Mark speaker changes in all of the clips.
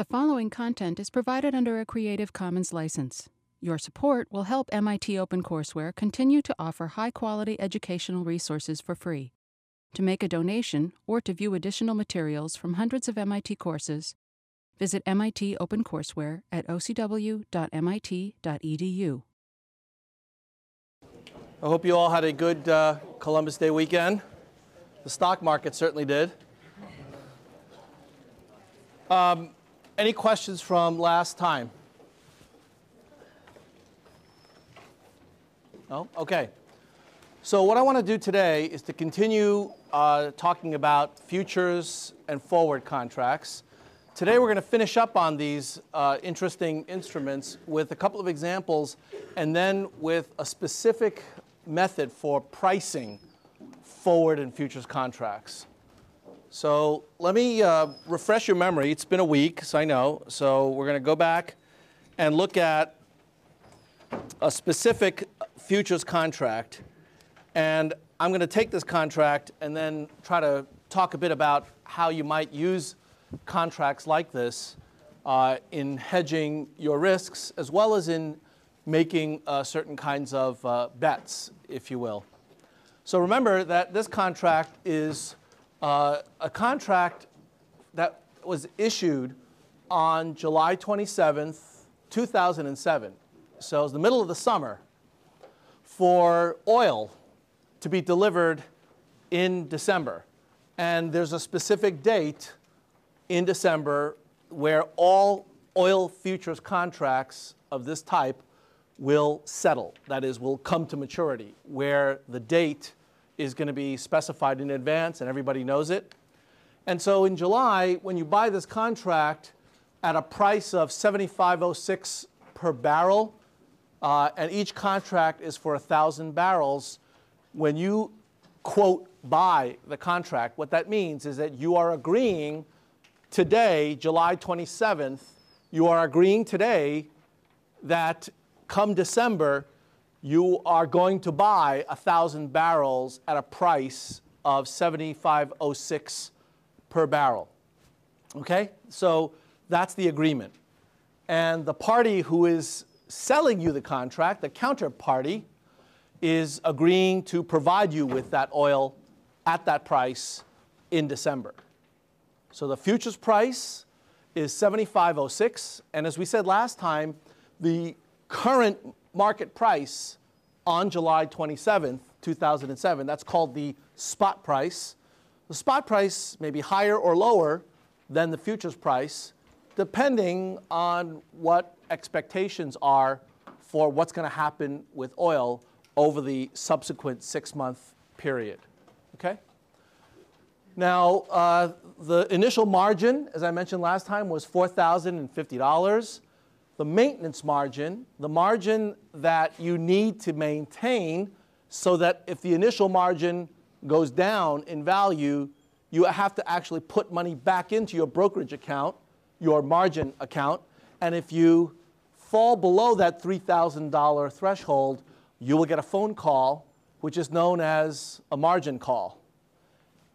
Speaker 1: The following content is provided under a Creative Commons license. Your support will help MIT OpenCourseware continue to offer high quality educational resources for free. To make a donation or to view additional materials from hundreds of MIT courses, visit MIT OpenCourseware at ocw.mit.edu.
Speaker 2: I hope you all had a good uh, Columbus Day weekend. The stock market certainly did. Um, any questions from last time? No? Okay. So what I want to do today is to continue uh, talking about futures and forward contracts. Today we're going to finish up on these uh, interesting instruments with a couple of examples and then with a specific method for pricing forward and futures contracts. So let me uh, refresh your memory. It's been a week, so I know. So we're going to go back and look at a specific futures contract. And I'm going to take this contract and then try to talk a bit about how you might use contracts like this uh, in hedging your risks as well as in making uh, certain kinds of uh, bets, if you will. So remember that this contract is uh, a contract that was issued on July 27th, 2007. So it was the middle of the summer for oil to be delivered in December. And there's a specific date in December where all oil futures contracts of this type will settle. That is, will come to maturity, where the date is going to be specified in advance and everybody knows it. And so in July, when you buy this contract at a price of 75.06 per barrel, uh, and each contract is for 1,000 barrels, when you quote buy the contract, what that means is that you are agreeing today, July 27th, you are agreeing today that come December, you are going to buy 1,000 barrels at a price of 75.06 per barrel. Okay? So that's the agreement. And the party who is selling you the contract, the counterparty, is agreeing to provide you with that oil at that price in December. So the futures price is 75.06. And as we said last time, the current market price on July 27th, 2007. That's called the spot price. The spot price may be higher or lower than the futures price, depending on what expectations are for what's going to happen with oil over the subsequent six month period. Okay? Now, uh, the initial margin, as I mentioned last time, was $4,050 the maintenance margin, the margin that you need to maintain so that if the initial margin goes down in value, you have to actually put money back into your brokerage account, your margin account. And if you fall below that $3,000 threshold, you will get a phone call, which is known as a margin call.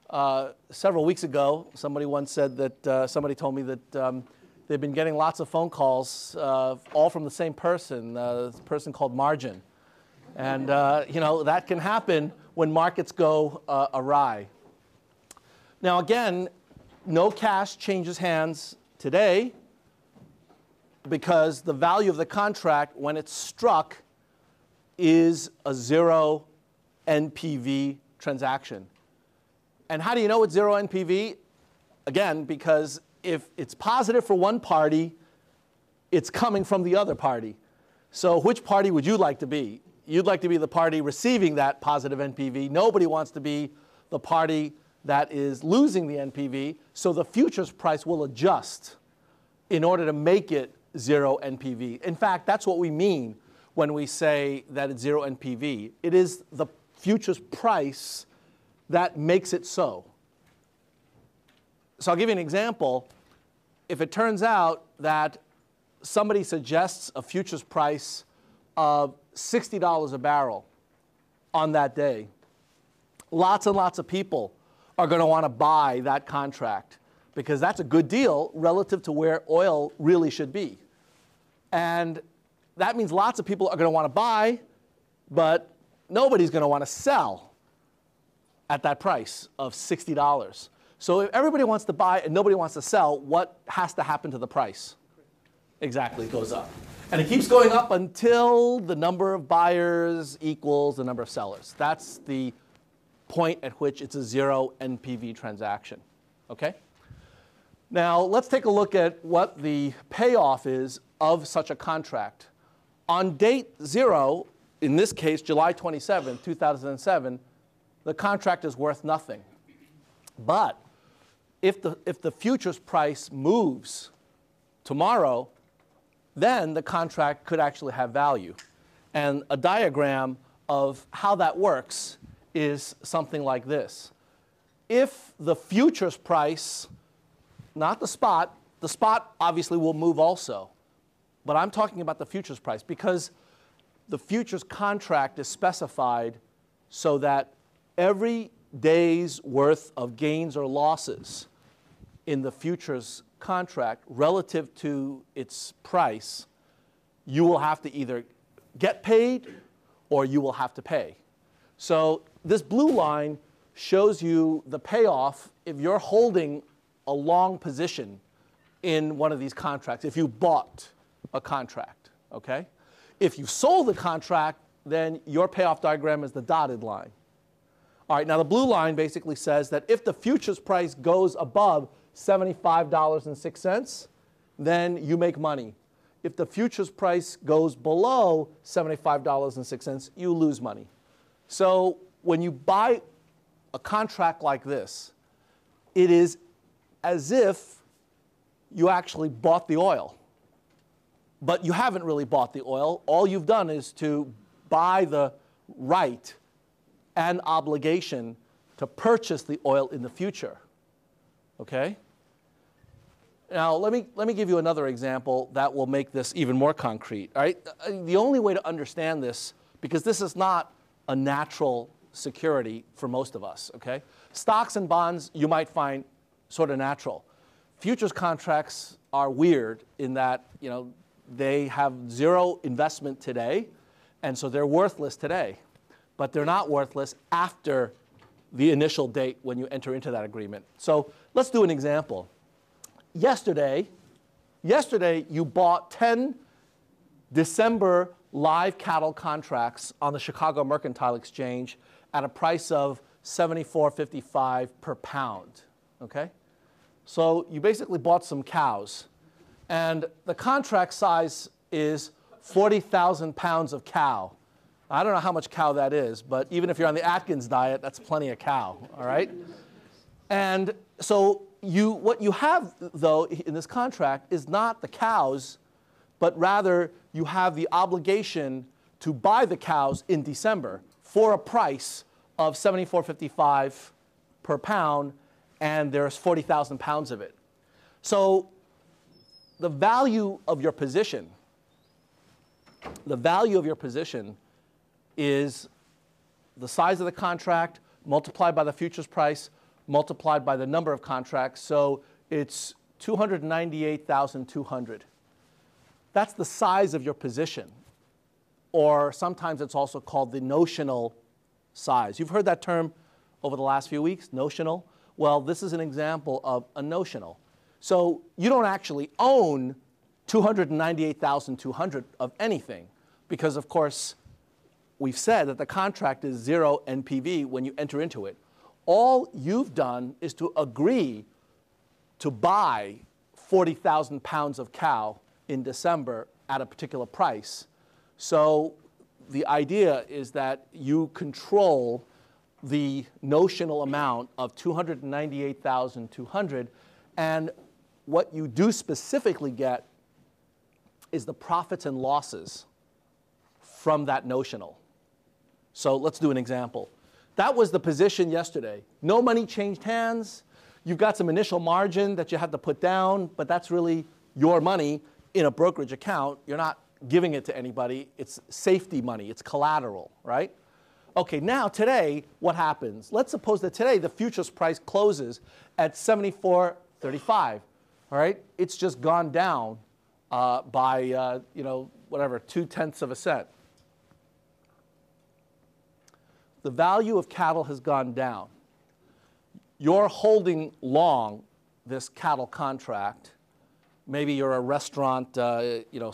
Speaker 2: Uh, several weeks ago, somebody once said that, uh, somebody told me that um, they've been getting lots of phone calls, uh, all from the same person, uh, person called Margin. And, uh, you know, that can happen when markets go uh, awry. Now, again, no cash changes hands today because the value of the contract when it's struck is a zero NPV transaction. And how do you know it's zero NPV? Again, because if it's positive for one party, it's coming from the other party. So which party would you like to be? You'd like to be the party receiving that positive NPV. Nobody wants to be the party that is losing the NPV. So the futures price will adjust in order to make it zero NPV. In fact, that's what we mean when we say that it's zero NPV. It is the futures price that makes it so. So I'll give you an example if it turns out that somebody suggests a futures price of $60 a barrel on that day, lots and lots of people are going to want to buy that contract because that's a good deal relative to where oil really should be. And that means lots of people are going to want to buy, but nobody's going to want to sell at that price of $60. So if everybody wants to buy and nobody wants to sell, what has to happen to the price? Exactly, it goes up. And it keeps going up until the number of buyers equals the number of sellers. That's the point at which it's a zero NPV transaction. Okay? Now, let's take a look at what the payoff is of such a contract. On date zero, in this case, July 27, 2007, the contract is worth nothing. But if the, if the futures price moves tomorrow, then the contract could actually have value. And a diagram of how that works is something like this. If the futures price, not the spot, the spot obviously will move also, but I'm talking about the futures price because the futures contract is specified so that every day's worth of gains or losses in the futures contract relative to its price, you will have to either get paid or you will have to pay. So this blue line shows you the payoff if you're holding a long position in one of these contracts, if you bought a contract, okay? If you sold the contract, then your payoff diagram is the dotted line. All right, now the blue line basically says that if the futures price goes above $75.06, then you make money. If the futures price goes below $75.06, you lose money. So when you buy a contract like this, it is as if you actually bought the oil. But you haven't really bought the oil. All you've done is to buy the right and obligation to purchase the oil in the future. Okay? Now, let me, let me give you another example that will make this even more concrete. All right? Uh, the only way to understand this, because this is not a natural security for most of us, okay? Stocks and bonds you might find sort of natural. Futures contracts are weird in that, you know, they have zero investment today, and so they're worthless today. But they're not worthless after the initial date when you enter into that agreement. So let's do an example. Yesterday, yesterday you bought 10 December live cattle contracts on the Chicago Mercantile Exchange at a price of 74.55 per pound. Okay? So you basically bought some cows. And the contract size is 40,000 pounds of cow. I don't know how much cow that is, but even if you're on the Atkins diet, that's plenty of cow, all right? And so you, what you have, though, in this contract is not the cows, but rather you have the obligation to buy the cows in December for a price of 74.55 per pound, and there's 40,000 pounds of it. So the value of your position, the value of your position is the size of the contract multiplied by the futures price multiplied by the number of contracts. So it's 298,200. That's the size of your position or sometimes it's also called the notional size. You've heard that term over the last few weeks, notional. Well, this is an example of a notional. So you don't actually own 298,200 of anything because, of course, we've said that the contract is zero NPV when you enter into it. All you've done is to agree to buy 40,000 pounds of cow in December at a particular price. So the idea is that you control the notional amount of 298,200 and what you do specifically get is the profits and losses from that notional. So let's do an example. That was the position yesterday. No money changed hands. You've got some initial margin that you have to put down, but that's really your money in a brokerage account. You're not giving it to anybody. It's safety money, it's collateral, right? Okay, now today, what happens? Let's suppose that today the futures price closes at 74.35. All right, it's just gone down uh, by uh, you know whatever two tenths of a cent. The value of cattle has gone down. You're holding long this cattle contract. Maybe you're a restaurant, uh, you know,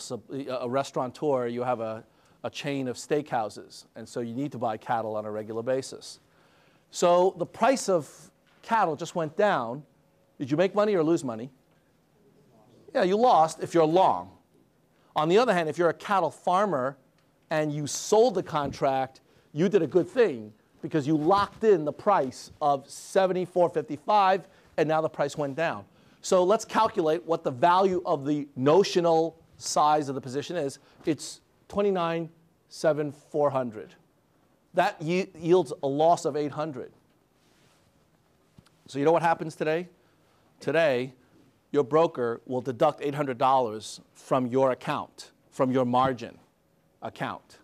Speaker 2: a restaurateur. You have a, a chain of steakhouses, and so you need to buy cattle on a regular basis. So the price of cattle just went down. Did you make money or lose money? Yeah, you lost if you're long. On the other hand, if you're a cattle farmer and you sold the contract, you did a good thing because you locked in the price of 74.55 and now the price went down. So let's calculate what the value of the notional size of the position is. It's 29,7400. That yields a loss of 800. So you know what happens today? Today, your broker will deduct $800 from your account, from your margin account,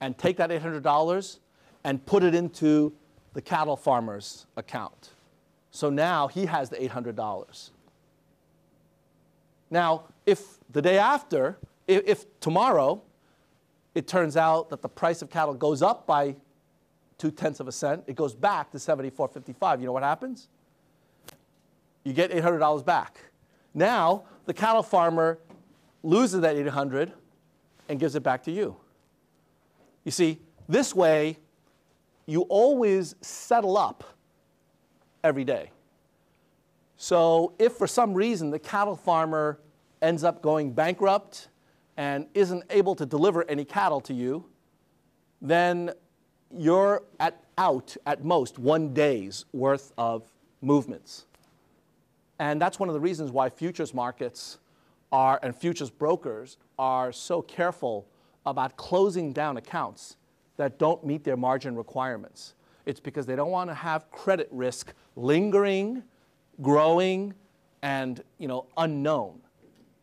Speaker 2: and take that $800 and put it into the cattle farmer's account. So now he has the $800. Now, if the day after, if, if, tomorrow it turns out that the price of cattle goes up by two tenths of a cent, it goes back to 74.55. You know what happens? You get $800 back. Now, the cattle farmer loses that 800 and gives it back to you. You see, this way, you always settle up every day. So if for some reason the cattle farmer ends up going bankrupt and isn't able to deliver any cattle to you, then you're at, out at most one day's worth of movements. And that's one of the reasons why futures markets are, and futures brokers are so careful about closing down accounts that don't meet their margin requirements. It's because they don't want to have credit risk lingering, growing, and you know, unknown.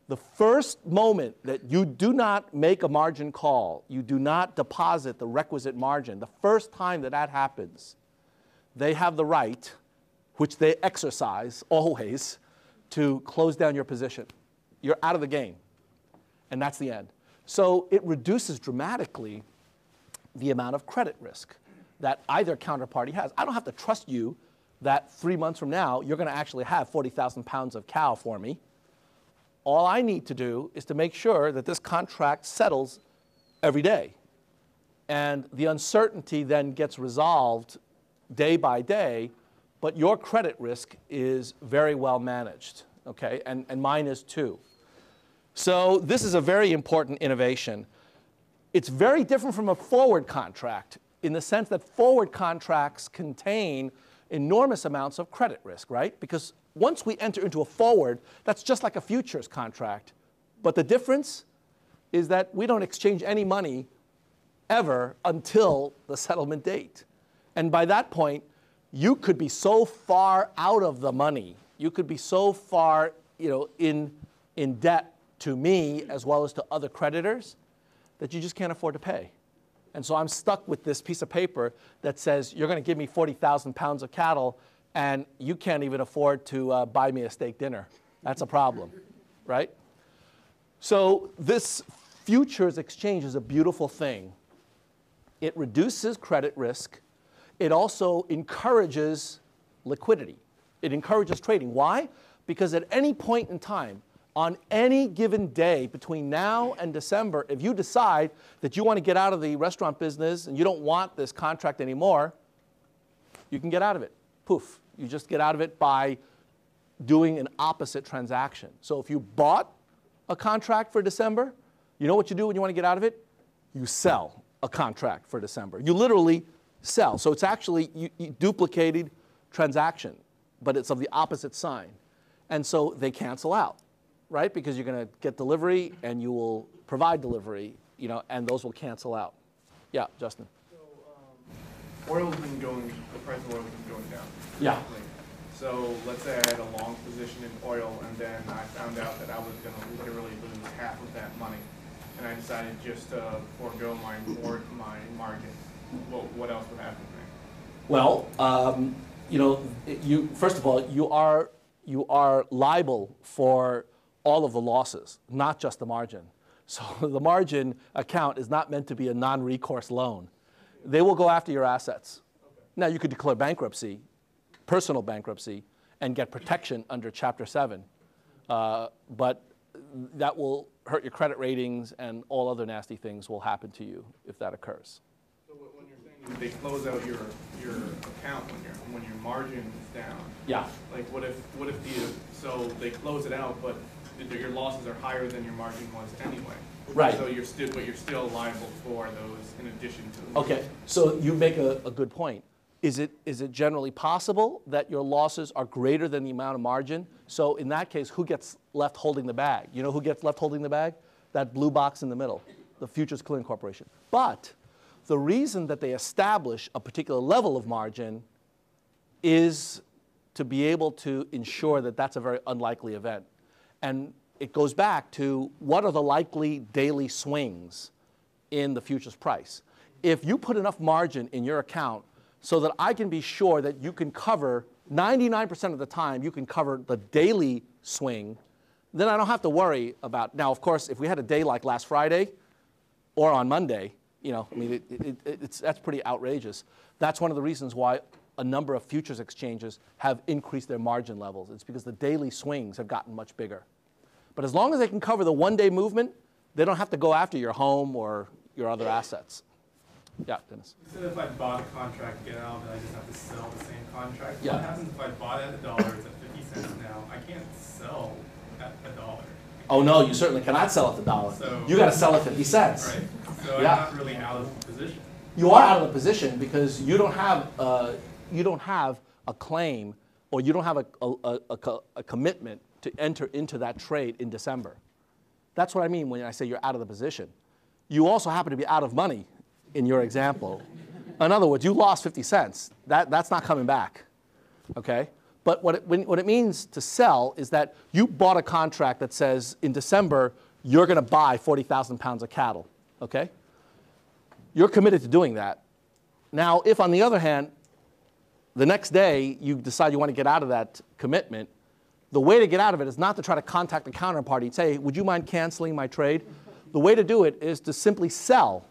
Speaker 2: The first moment that you do not make a margin call, you do not deposit the requisite margin, the first time that that happens, they have the right which they exercise always to close down your position. You're out of the game. And that's the end. So it reduces dramatically the amount of credit risk that either counterparty has. I don't have to trust you that three months from now you're going to actually have 40,000 pounds of cow for me. All I need to do is to make sure that this contract settles every day. And the uncertainty then gets resolved day by day but your credit risk is very well managed, okay? And, and mine is too. So this is a very important innovation. It's very different from a forward contract in the sense that forward contracts contain enormous amounts of credit risk, right? Because once we enter into a forward, that's just like a futures contract. But the difference is that we don't exchange any money ever until the settlement date. And by that point, you could be so far out of the money, you could be so far you know, in, in debt to me as well as to other creditors that you just can't afford to pay. And so I'm stuck with this piece of paper that says you're going to give me 40,000 pounds of cattle and you can't even afford to uh, buy me a steak dinner. That's a problem, right? So this futures exchange is a beautiful thing. It reduces credit risk it also encourages liquidity. It encourages trading. Why? Because at any point in time, on any given day between now and December, if you decide that you want to get out of the restaurant business and you don't want this contract anymore, you can get out of it. Poof. You just get out of it by doing an opposite transaction. So if you bought a contract for December, you know what you do when you want to get out of it? You sell a contract for December. You literally sell. So it's actually you, you duplicated transaction, but it's of the opposite sign. And so they cancel out, right? Because you're going to get delivery and you will provide delivery, you know, and those will cancel out. Yeah, Justin.
Speaker 3: So um, oil's been going, the price of oil has been going down.
Speaker 2: Yeah.
Speaker 3: So let's say I had a long position in oil and then I found out that I was going to literally lose half of that money. And I decided just to forego my, my margin what, what else would happen to me?
Speaker 2: Well, um, you know, you first of all, you are you are liable for all of the losses, not just the margin. So the margin account is not meant to be a non-recourse loan. They will go after your assets. Now you could declare bankruptcy, personal bankruptcy, and get protection under Chapter 7. Uh, but that will hurt your credit ratings and all other nasty things will happen to you if that occurs.
Speaker 3: So when you're saying they close out your, your account when your, when your margin is down,
Speaker 2: Yeah.
Speaker 3: like what if, what if the, so they close it out, but your losses are higher than your margin was anyway?
Speaker 2: Right.
Speaker 3: So you're still, but you're still liable for those in addition to.
Speaker 2: Okay, so you make a, a good point. Is it, is it generally possible that your losses are greater than the amount of margin? So in that case, who gets left holding the bag? You know who gets left holding the bag? That blue box in the middle, the Futures Clearing Corporation. But the reason that they establish a particular level of margin is to be able to ensure that that's a very unlikely event. And it goes back to what are the likely daily swings in the futures price. If you put enough margin in your account so that I can be sure that you can cover 99% of the time, you can cover the daily swing, then I don't have to worry about. Now, of course, if we had a day like last Friday or on Monday, you know, I mean, it, it, it's, that's pretty outrageous. That's one of the reasons why a number of futures exchanges have increased their margin levels. It's because the daily swings have gotten much bigger. But as long as they can cover the one day movement, they don't have to go after your home or your other assets. Yeah, Dennis.
Speaker 4: You said if I bought a contract, get out, then I just have to sell the same contract.
Speaker 2: Yeah.
Speaker 4: What happens if I bought it at a dollar, it's at 50 cents now? I can't sell at a dollar,
Speaker 2: Oh no, you certainly cannot sell at the dollar.
Speaker 4: So-
Speaker 2: you got to sell at 50 cents.
Speaker 4: right? So
Speaker 2: Yeah.
Speaker 4: I'm not really out of position.
Speaker 2: You are out of the position because you don't have uh, you don't have a claim or you don't have a, a, a, a a commitment to enter into that trade in December. That's what I mean when I say you're out of the position. You also happen to be out of money in your example. In other words, you lost 50 cents. That, that's not coming back. Okay? But what it, when, what it means to sell is that you bought a contract that says in December you're going to buy 40,000 pounds of cattle. Okay? You're committed to doing that. Now, if on the other hand, the next day you decide you want to get out of that commitment, the way to get out of it is not to try to contact the counterparty and say, would you mind canceling my trade? The way to do it is to simply sell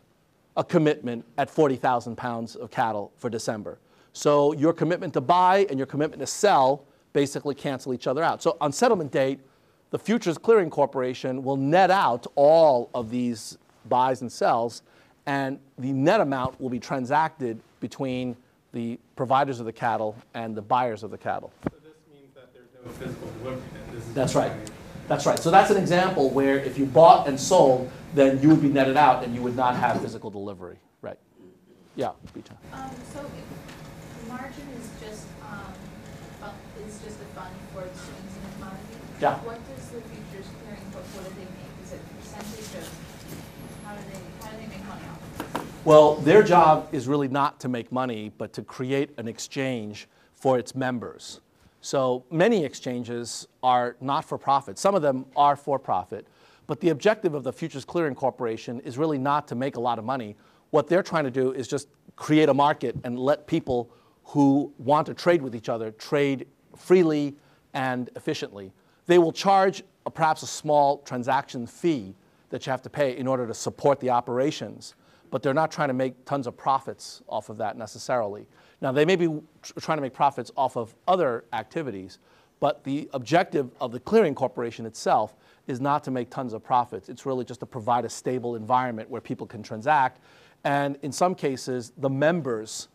Speaker 2: a commitment at 40,000 pounds of cattle for December. So your commitment to buy and your commitment to sell basically cancel each other out. So on settlement date, the Futures Clearing Corporation will net out all of these buys and sells, and the net amount will be transacted between the providers of the cattle and the buyers of the cattle.
Speaker 4: So this means that there's no physical delivery then? This is
Speaker 2: That's right. That's right. So that's an example where if you bought and sold, then you would be netted out and you would not have physical delivery. Right. Yeah, Bita.
Speaker 5: Um, so if the margin is just, um, is just a fund for swings in the commodity?
Speaker 2: Yeah.
Speaker 5: What does the futures clearing, book, what do they make? Is it percentage of, how do they, how do they make money off of this?
Speaker 2: Well, their job is really not to make money, but to create an exchange for its members. So many exchanges are not for profit. Some of them are for profit. But the objective of the Futures Clearing Corporation is really not to make a lot of money. What they're trying to do is just create a market and let people who want to trade with each other trade freely and efficiently. They will charge a, perhaps a small transaction fee that you have to pay in order to support the operations, but they're not trying to make tons of profits off of that necessarily. Now, they may be trying to make profits off of other activities, but the objective of the clearing corporation itself is not to make tons of profits. It's really just to provide a stable environment where people can transact. And in some cases, the members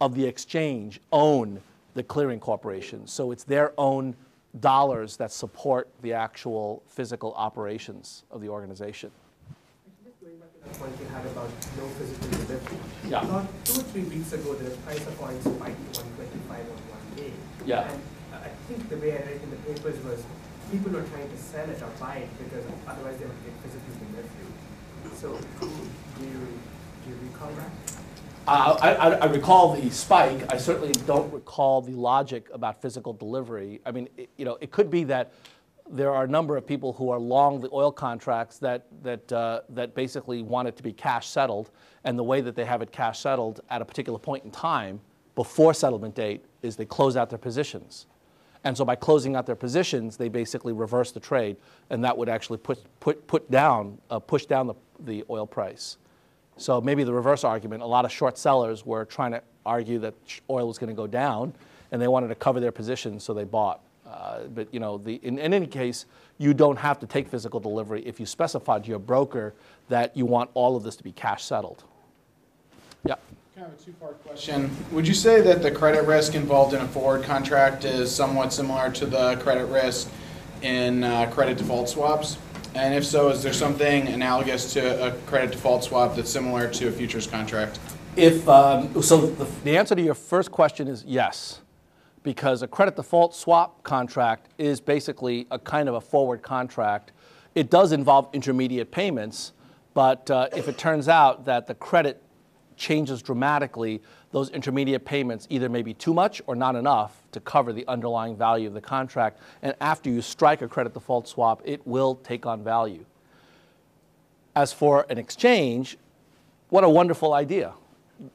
Speaker 2: of the exchange own the clearing corporation. So it's their own dollars that support the actual physical operations of the organization.
Speaker 6: Just going back to the point you had about no physical.
Speaker 2: Yeah.
Speaker 6: About two or three weeks ago, the price of oil spiked to 125 on one day.
Speaker 2: Yeah.
Speaker 6: And I think the way I read in the papers was people were trying to sell it or buy it because otherwise they would get physical delivery. So do you, do you recall that?
Speaker 2: Uh, I, I, I recall the spike. I certainly don't recall the logic about physical delivery. I mean, it, you know, it could be that there are a number of people who are long the oil contracts that that uh, that basically want it to be cash settled, and the way that they have it cash settled at a particular point in time before settlement date is they close out their positions, And so by closing out their positions, they basically reverse the trade, and that would actually put, put, put down, uh, push down the, the oil price. So maybe the reverse argument, a lot of short sellers were trying to argue that oil was going to go down, and they wanted to cover their positions, so they bought. Uh, but you know, the, in, in any case, you don't have to take physical delivery if you specify to your broker that you want all of this to be cash settled. Yeah.
Speaker 7: Kind of a two-part question. Would you say that the credit risk involved in a forward contract is somewhat similar to the credit risk in uh, credit default swaps? And if so, is there something analogous to a credit default swap that's similar to a futures contract?
Speaker 2: If um, so, the, the answer to your first question is yes, because a credit default swap contract is basically a kind of a forward contract. It does involve intermediate payments, but uh, if it turns out that the credit changes dramatically, those intermediate payments either may be too much or not enough to cover the underlying value of the contract. And after you strike a credit default swap, it will take on value. As for an exchange, what a wonderful idea.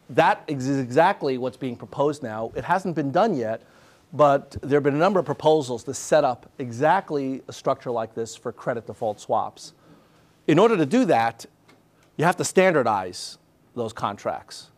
Speaker 2: That is exactly what's being proposed now. It hasn't been done yet, but there have been a number of proposals to set up exactly a structure like this for credit default swaps. In order to do that, you have to standardize those contracts.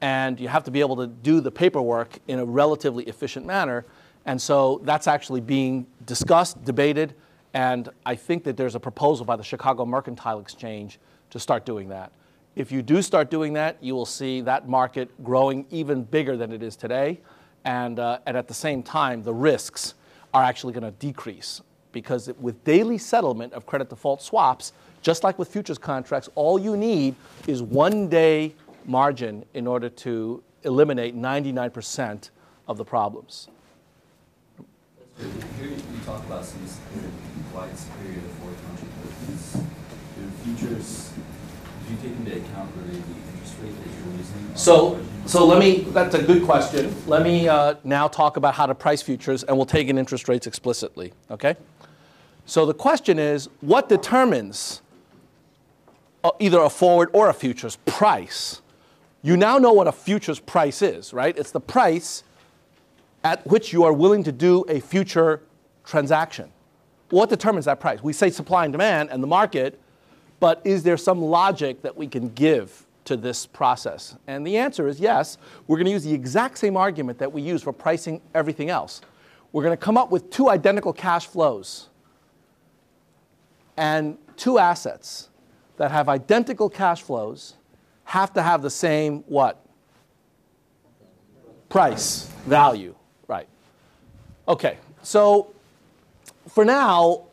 Speaker 2: And you have to be able to do the paperwork in a relatively efficient manner. And so that's actually being discussed, debated, and I think that there's a proposal by the Chicago Mercantile Exchange to start doing that. If you do start doing that, you will see that market growing even bigger than it is today. And, uh, and at the same time, the risks are actually going to decrease because with daily settlement of credit default swaps, just like with futures contracts, all you need is one day margin in order to eliminate 99% of the problems.
Speaker 8: Here you talk about some wide superior to. Do futures, do you take into account really
Speaker 2: So, so let me, that's a good question. Let me uh, now talk about how to price futures, and we'll take in interest rates explicitly, okay? So the question is, what determines uh, either a forward or a futures price. You now know what a futures price is, right? It's the price at which you are willing to do a future transaction. What determines that price? We say supply and demand and the market, but is there some logic that we can give to this process? And the answer is yes. We're going to use the exact same argument that we use for pricing everything else. We're going to come up with two identical cash flows and two assets that have identical cash flows have to have the same what? Price, value, right. Okay, so for now,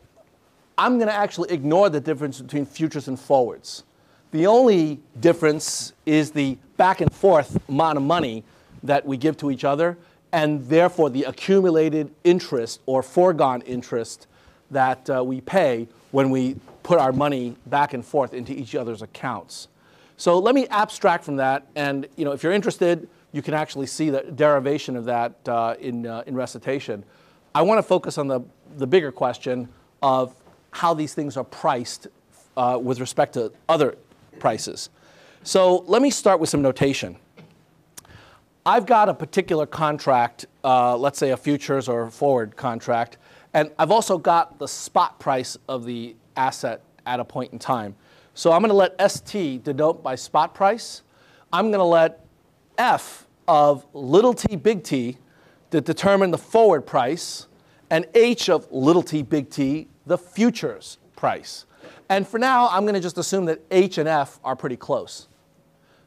Speaker 2: I'm going to actually ignore the difference between futures and forwards. The only difference is the back and forth amount of money that we give to each other, and therefore the accumulated interest or foregone interest that uh, we pay when we put our money back and forth into each other's accounts. So let me abstract from that, and you know, if you're interested, you can actually see the derivation of that uh, in, uh, in recitation. I want to focus on the, the bigger question of how these things are priced uh, with respect to other prices. So let me start with some notation. I've got a particular contract, uh, let's say a futures or forward contract, and I've also got the spot price of the asset at a point in time. So I'm going to let ST denote by spot price. I'm going to let F of little t big T to determine the forward price, and H of little t big T the futures price. And for now, I'm going to just assume that H and F are pretty close.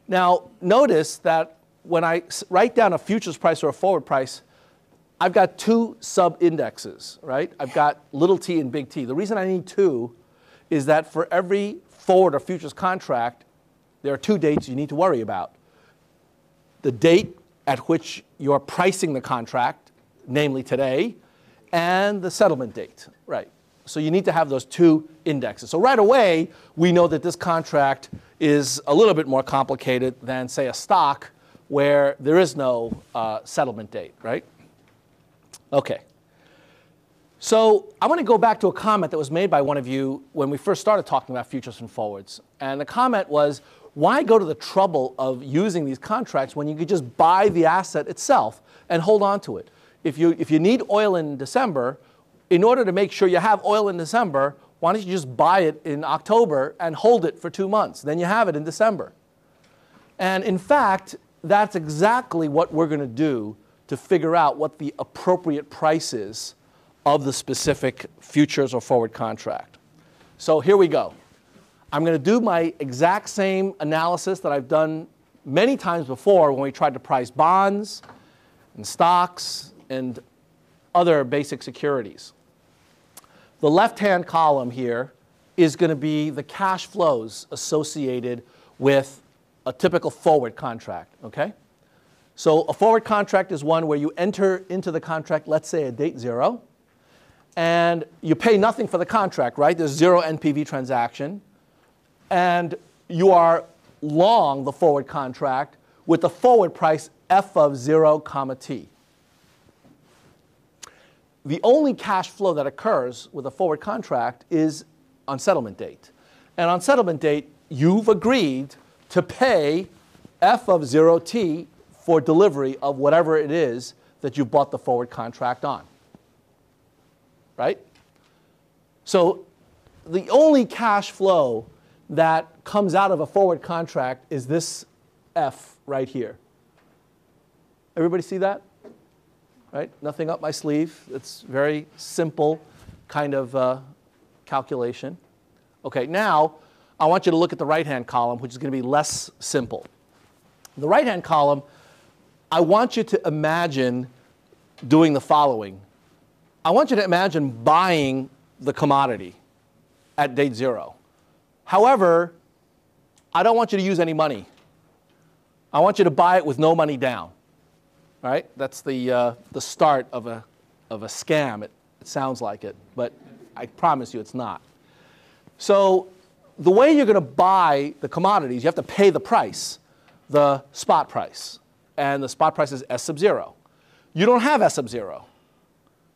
Speaker 2: Now, notice that when I write down a futures price or a forward price, I've got two sub-indexes, right? I've got little t and big T. The reason I need two is that for every forward or futures contract, there are two dates you need to worry about. The date at which you're pricing the contract, namely today, and the settlement date, right? So you need to have those two indexes. So right away, we know that this contract is a little bit more complicated than, say, a stock where there is no uh, settlement date, right? Okay. So I want to go back to a comment that was made by one of you when we first started talking about futures and forwards. And the comment was, why go to the trouble of using these contracts when you could just buy the asset itself and hold on to it? if you, if you need oil in December, in order to make sure you have oil in December, why don't you just buy it in October and hold it for two months? Then you have it in December. And in fact, that's exactly what we're going to do to figure out what the appropriate price is of the specific futures or forward contract. So here we go. I'm going to do my exact same analysis that I've done many times before when we tried to price bonds and stocks and other basic securities. The left-hand column here is going to be the cash flows associated with a typical forward contract, okay? So a forward contract is one where you enter into the contract, let's say at date zero, and you pay nothing for the contract, right? There's zero NPV transaction, and you are long the forward contract with the forward price f of 0 comma t. The only cash flow that occurs with a forward contract is on settlement date. And on settlement date, you've agreed to pay f of 0t for delivery of whatever it is that you bought the forward contract on. Right? So the only cash flow that comes out of a forward contract is this F right here. Everybody see that? Right? Nothing up my sleeve. It's very simple kind of uh, calculation. Okay, now I want you to look at the right-hand column, which is going to be less simple. The right-hand column, I want you to imagine doing the following. I want you to imagine buying the commodity at date zero. However, I don't want you to use any money. I want you to buy it with no money down. Right? That's the, uh, the start of a, of a scam. It, it sounds like it, but I promise you it's not. So the way you're going to buy the commodities, you have to pay the price, the spot price. And the spot price is S sub 0. You don't have S sub 0.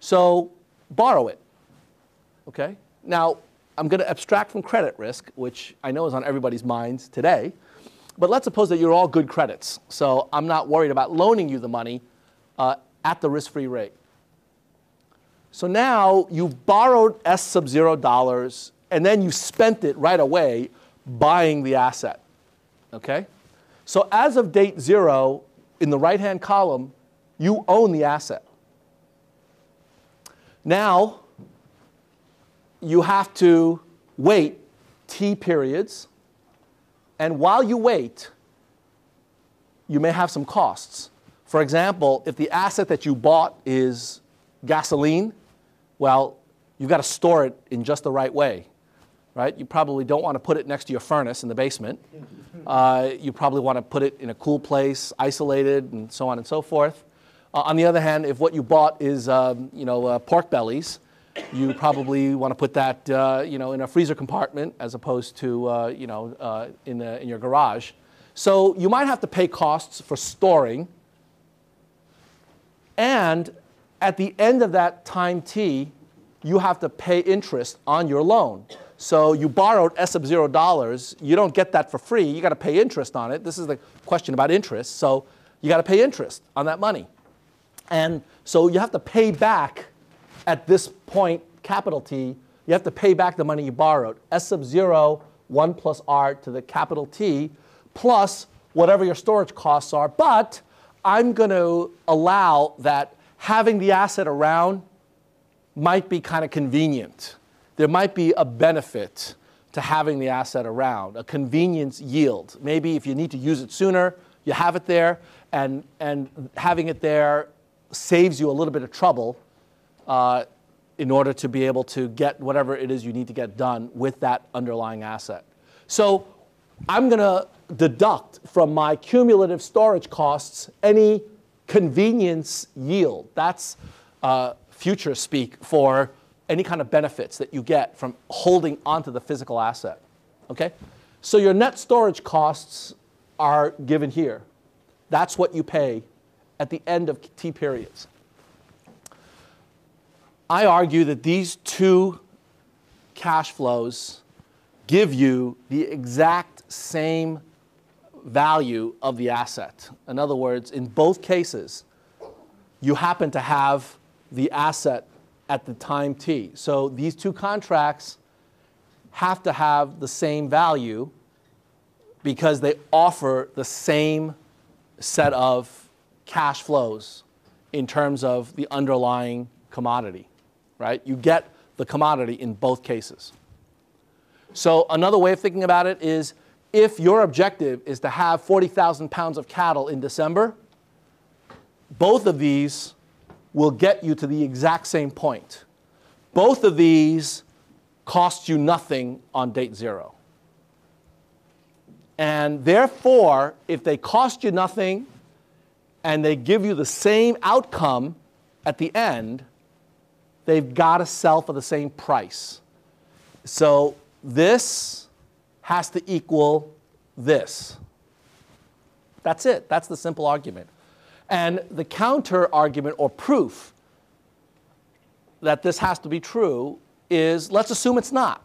Speaker 2: So borrow it. Okay? Now, I'm going to abstract from credit risk, which I know is on everybody's minds today. But let's suppose that you're all good credits. So I'm not worried about loaning you the money uh, at the risk free rate. So now you've borrowed S sub zero dollars and then you spent it right away buying the asset. Okay? So as of date zero, in the right hand column, you own the asset. Now, you have to wait T periods. And while you wait, you may have some costs. For example, if the asset that you bought is gasoline, well, you've got to store it in just the right way, right? You probably don't want to put it next to your furnace in the basement. Uh, you probably want to put it in a cool place, isolated, and so on and so forth. Uh, on the other hand, if what you bought is, um, you know, uh, pork bellies, you probably want to put that uh, you know, in a freezer compartment as opposed to uh, you know, uh, in, a, in your garage. So you might have to pay costs for storing. And at the end of that time t, you have to pay interest on your loan. So you borrowed S sub zero dollars. You don't get that for free. You got to pay interest on it. This is the question about interest. So you got to pay interest on that money. And so you have to pay back at this point, capital T, you have to pay back the money you borrowed. S sub 0, 1 plus r to the capital T, plus whatever your storage costs are. But I'm going to allow that having the asset around might be kind of convenient. There might be a benefit to having the asset around, a convenience yield. Maybe if you need to use it sooner, you have it there, and, and having it there saves you a little bit of trouble uh, in order to be able to get whatever it is you need to get done with that underlying asset. So I'm going to deduct from my cumulative storage costs any convenience yield. That's uh, future speak for any kind of benefits that you get from holding onto the physical asset. Okay? So your net storage costs are given here. That's what you pay at the end of T periods. I argue that these two cash flows give you the exact same value of the asset. In other words, in both cases, you happen to have the asset at the time t. So these two contracts have to have the same value because they offer the same set of cash flows in terms of the underlying commodity, right? You get the commodity in both cases. So another way of thinking about it is if your objective is to have 40,000 pounds of cattle in December, both of these will get you to the exact same point. Both of these cost you nothing on date zero. And therefore, if they cost you nothing and they give you the same outcome at the end, they've got to sell for the same price. So this has to equal this. That's it. That's the simple argument. And the counter argument or proof that this has to be true is let's assume it's not.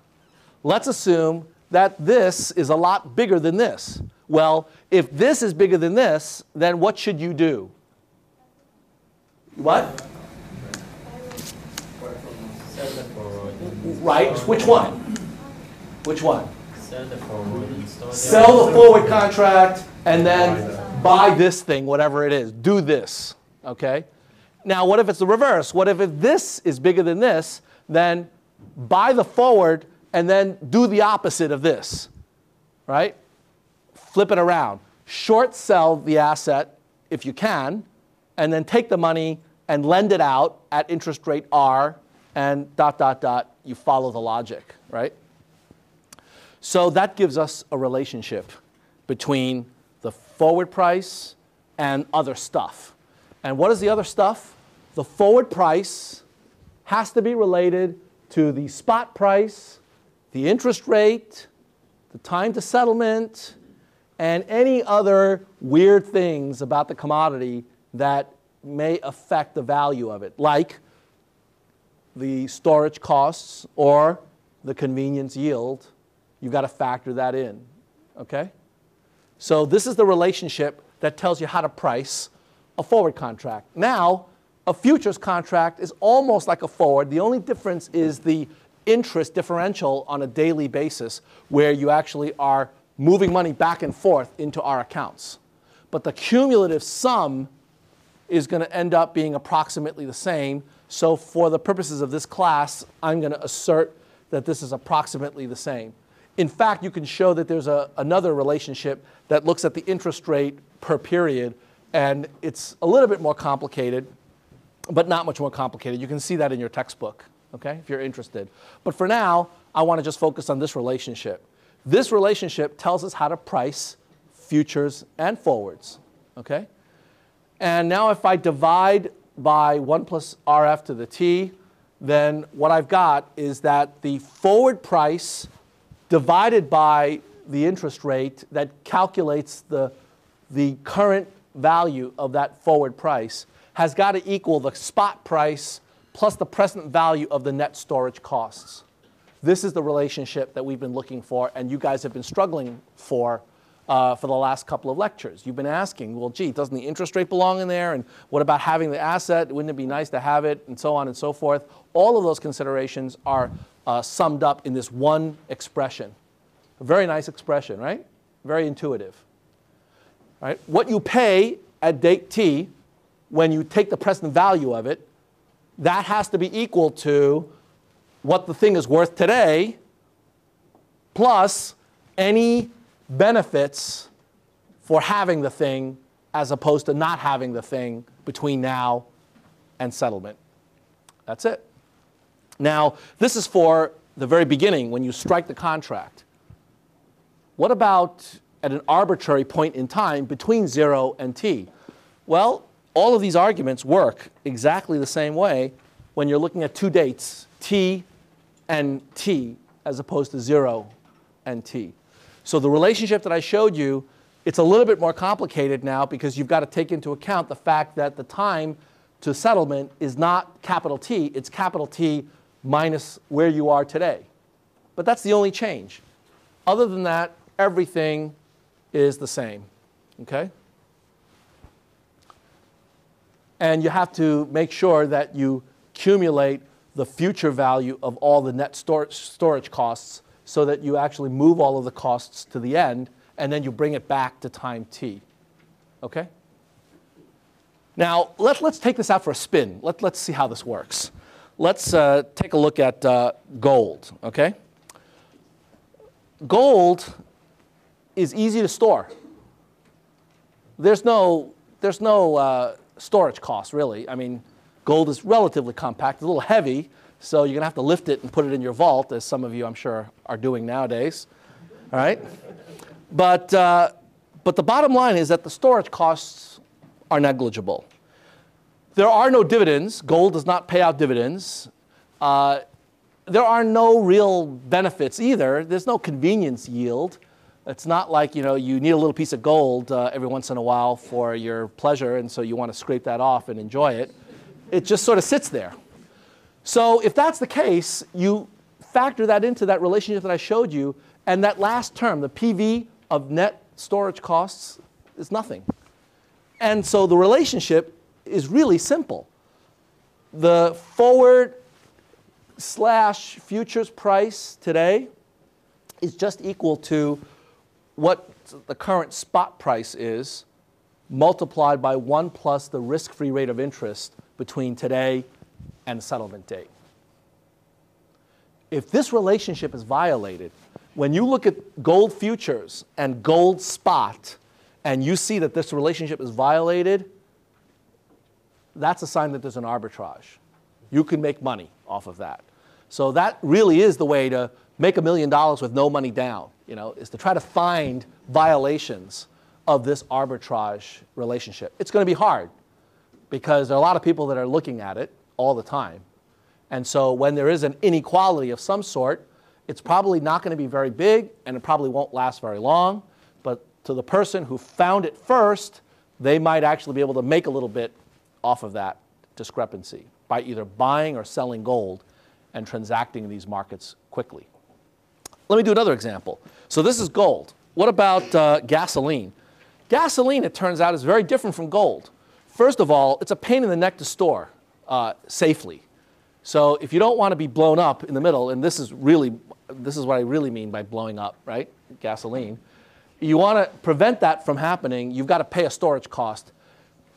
Speaker 2: Let's assume that this is a lot bigger than this. Well, if this is bigger than this, then what should you do? What? Right? Which one? Which one?
Speaker 9: Sell the forward store
Speaker 2: Sell the forward contract and then buy this thing, whatever it is. Do this. Okay? Now, what if it's the reverse? What if, if this is bigger than this, then buy the forward and then do the opposite of this? Right? Flip it around. Short sell the asset if you can, and then take the money and lend it out at interest rate R and dot, dot, dot. You follow the logic, right? So that gives us a relationship between the forward price and other stuff. And what is the other stuff? The forward price has to be related to the spot price, the interest rate, the time to settlement, and any other weird things about the commodity that may affect the value of it, like the storage costs or the convenience yield. You've got to factor that in. Okay? So, this is the relationship that tells you how to price a forward contract. Now, a futures contract is almost like a forward. The only difference is the interest differential on a daily basis, where you actually are moving money back and forth into our accounts. But the cumulative sum is going to end up being approximately the same. So, for the purposes of this class, I'm going to assert that this is approximately the same. In fact, you can show that there's a, another relationship that looks at the interest rate per period, and it's a little bit more complicated, but not much more complicated. You can see that in your textbook, okay, if you're interested. But for now, I want to just focus on this relationship. This relationship tells us how to price futures and forwards, okay? And now if I divide by 1 plus RF to the T, then what I've got is that the forward price divided by the interest rate that calculates the, the current value of that forward price has got to equal the spot price plus the present value of the net storage costs. This is the relationship that we've been looking for, and you guys have been struggling for uh, for the last couple of lectures. You've been asking, well, gee, doesn't the interest rate belong in there? And what about having the asset? Wouldn't it be nice to have it? And so on and so forth. All of those considerations are uh, summed up in this one expression. A very nice expression, right? Very intuitive. Right? What you pay at date t, when you take the present value of it, that has to be equal to what the thing is worth today plus any benefits for having the thing as opposed to not having the thing between now and settlement. That's it. Now, this is for the very beginning when you strike the contract. What about at an arbitrary point in time between 0 and t? Well, all of these arguments work exactly the same way when you're looking at two dates, t and t, as opposed to 0 and t. So the relationship that I showed you, it's a little bit more complicated now because you've got to take into account the fact that the time to settlement is not capital T, it's capital T minus where you are today. But that's the only change. Other than that, everything is the same. Okay? And you have to make sure that you accumulate the future value of all the net storage, storage costs so that you actually move all of the costs to the end and then you bring it back to time t. Okay? Now, let, let's take this out for a spin. Let, let's see how this works. Let's uh, take a look at uh, gold, okay? Gold is easy to store. There's no, there's no uh, storage cost, really. I mean, gold is relatively compact, a little heavy, so you're going to have to lift it and put it in your vault, as some of you, I'm sure, are doing nowadays. All right? But, uh, but the bottom line is that the storage costs are negligible. There are no dividends. Gold does not pay out dividends. Uh, there are no real benefits either. There's no convenience yield. It's not like you know you need a little piece of gold uh, every once in a while for your pleasure, and so you want to scrape that off and enjoy it. It just sort of sits there. So if that's the case, you factor that into that relationship that I showed you, and that last term, the PV of net storage costs, is nothing. And so the relationship is really simple. The forward slash futures price today is just equal to what the current spot price is multiplied by 1 plus the risk-free rate of interest between today and settlement date. If this relationship is violated, when you look at gold futures and gold spot and you see that this relationship is violated, that's a sign that there's an arbitrage. You can make money off of that. So that really is the way to make a million dollars with no money down, you know, is to try to find violations of this arbitrage relationship. It's going to be hard because there are a lot of people that are looking at it all the time. And so when there is an inequality of some sort, it's probably not going to be very big and it probably won't last very long. But to the person who found it first, they might actually be able to make a little bit off of that discrepancy by either buying or selling gold and transacting in these markets quickly. Let me do another example. So this is gold. What about uh, gasoline? Gasoline, it turns out, is very different from gold. First of all, it's a pain in the neck to store uh, safely. So if you don't want to be blown up in the middle, and this is really, this is what I really mean by blowing up, right? Gasoline. You want to prevent that from happening, you've got to pay a storage cost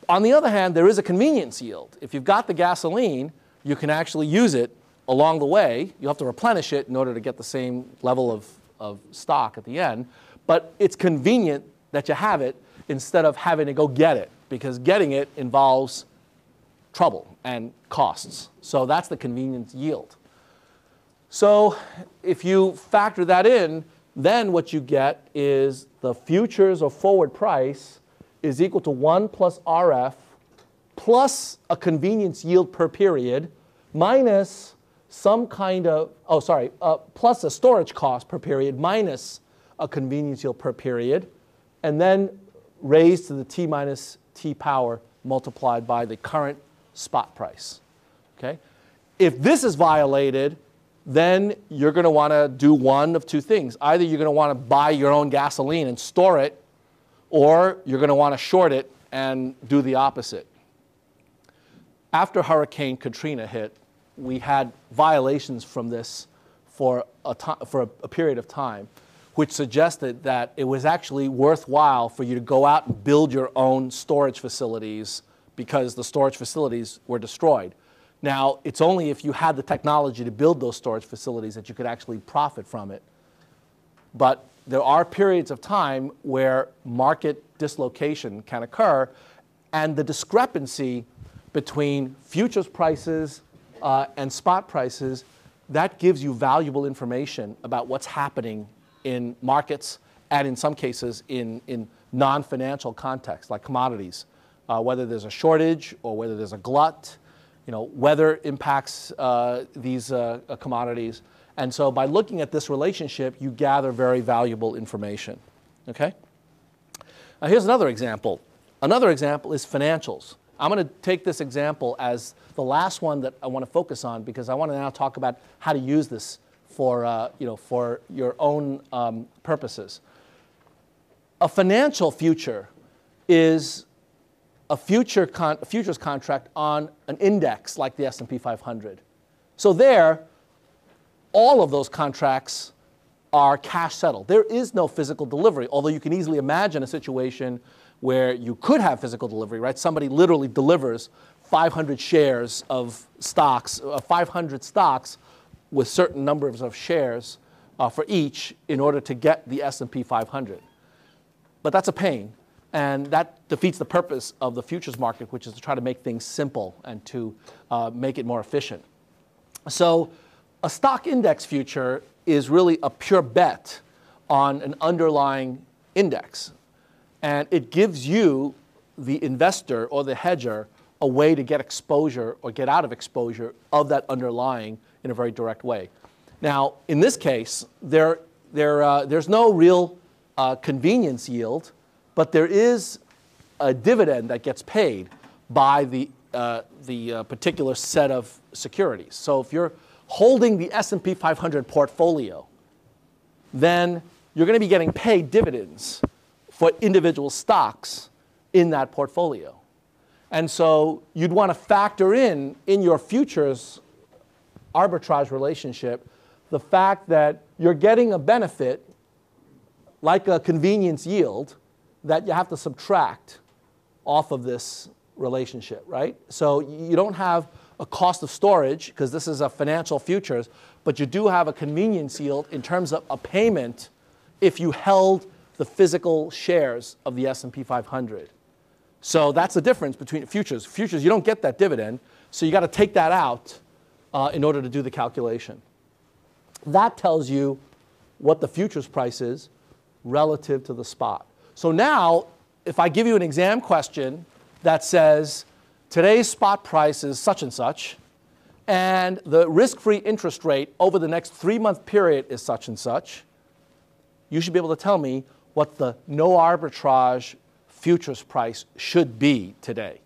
Speaker 2: on the other hand, there is a convenience yield. If you've got the gasoline, you can actually use it along the way. You have to replenish it in order to get the same level of, of stock at the end. But it's convenient that you have it instead of having to go get it because getting it involves trouble and costs. So that's the convenience yield. So if you factor that in, then what you get is the futures or forward price is equal to 1 plus RF plus a convenience yield per period minus some kind of, oh, sorry, uh, plus a storage cost per period minus a convenience yield per period, and then raised to the t minus t power multiplied by the current spot price. Okay? If this is violated, then you're going to want to do one of two things. Either you're going to want to buy your own gasoline and store it or you're going to want to short it and do the opposite. After Hurricane Katrina hit, we had violations from this for a, for a, a period of time, which suggested that it was actually worthwhile for you to go out and build your own storage facilities because the storage facilities were destroyed. Now, it's only if you had the technology to build those storage facilities that you could actually profit from it. But there are periods of time where market dislocation can occur, and the discrepancy between futures prices uh, and spot prices, that gives you valuable information about what's happening in markets and in some cases in, in non-financial contexts like commodities, uh, whether there's a shortage or whether there's a glut, you know, weather impacts uh, these uh, commodities. And so by looking at this relationship, you gather very valuable information. Okay? Now here's another example. Another example is financials. I'm going to take this example as the last one that I want to focus on because I want to now talk about how to use this for, uh, you know, for your own um, purposes. A financial future is a future con- futures contract on an index like the S&P 500. So there, all of those contracts are cash settled. There is no physical delivery, although you can easily imagine a situation where you could have physical delivery, right? Somebody literally delivers 500 shares of stocks, uh, 500 stocks with certain numbers of shares uh, for each in order to get the S&P 500. But that's a pain, and that defeats the purpose of the futures market, which is to try to make things simple and to uh, make it more efficient. So a stock index future is really a pure bet on an underlying index. And it gives you, the investor or the hedger, a way to get exposure or get out of exposure of that underlying in a very direct way. Now, in this case, there, there, uh, there's no real uh, convenience yield, but there is a dividend that gets paid by the, uh, the uh, particular set of securities. So if you're holding the S&P 500 portfolio, then you're going to be getting paid dividends for individual stocks in that portfolio. And so you'd want to factor in in your futures arbitrage relationship the fact that you're getting a benefit like a convenience yield that you have to subtract off of this relationship, right? So you don't have a cost of storage because this is a financial futures, but you do have a convenience yield in terms of a payment if you held the physical shares of the S&P 500. So that's the difference between futures. Futures, you don't get that dividend, so you got to take that out uh, in order to do the calculation. That tells you what the futures price is relative to the spot. So now, if I give you an exam question that says, today's spot price is such and such, and the risk-free interest rate over the next three-month period is such and such, you should be able to tell me what the no arbitrage futures price should be today.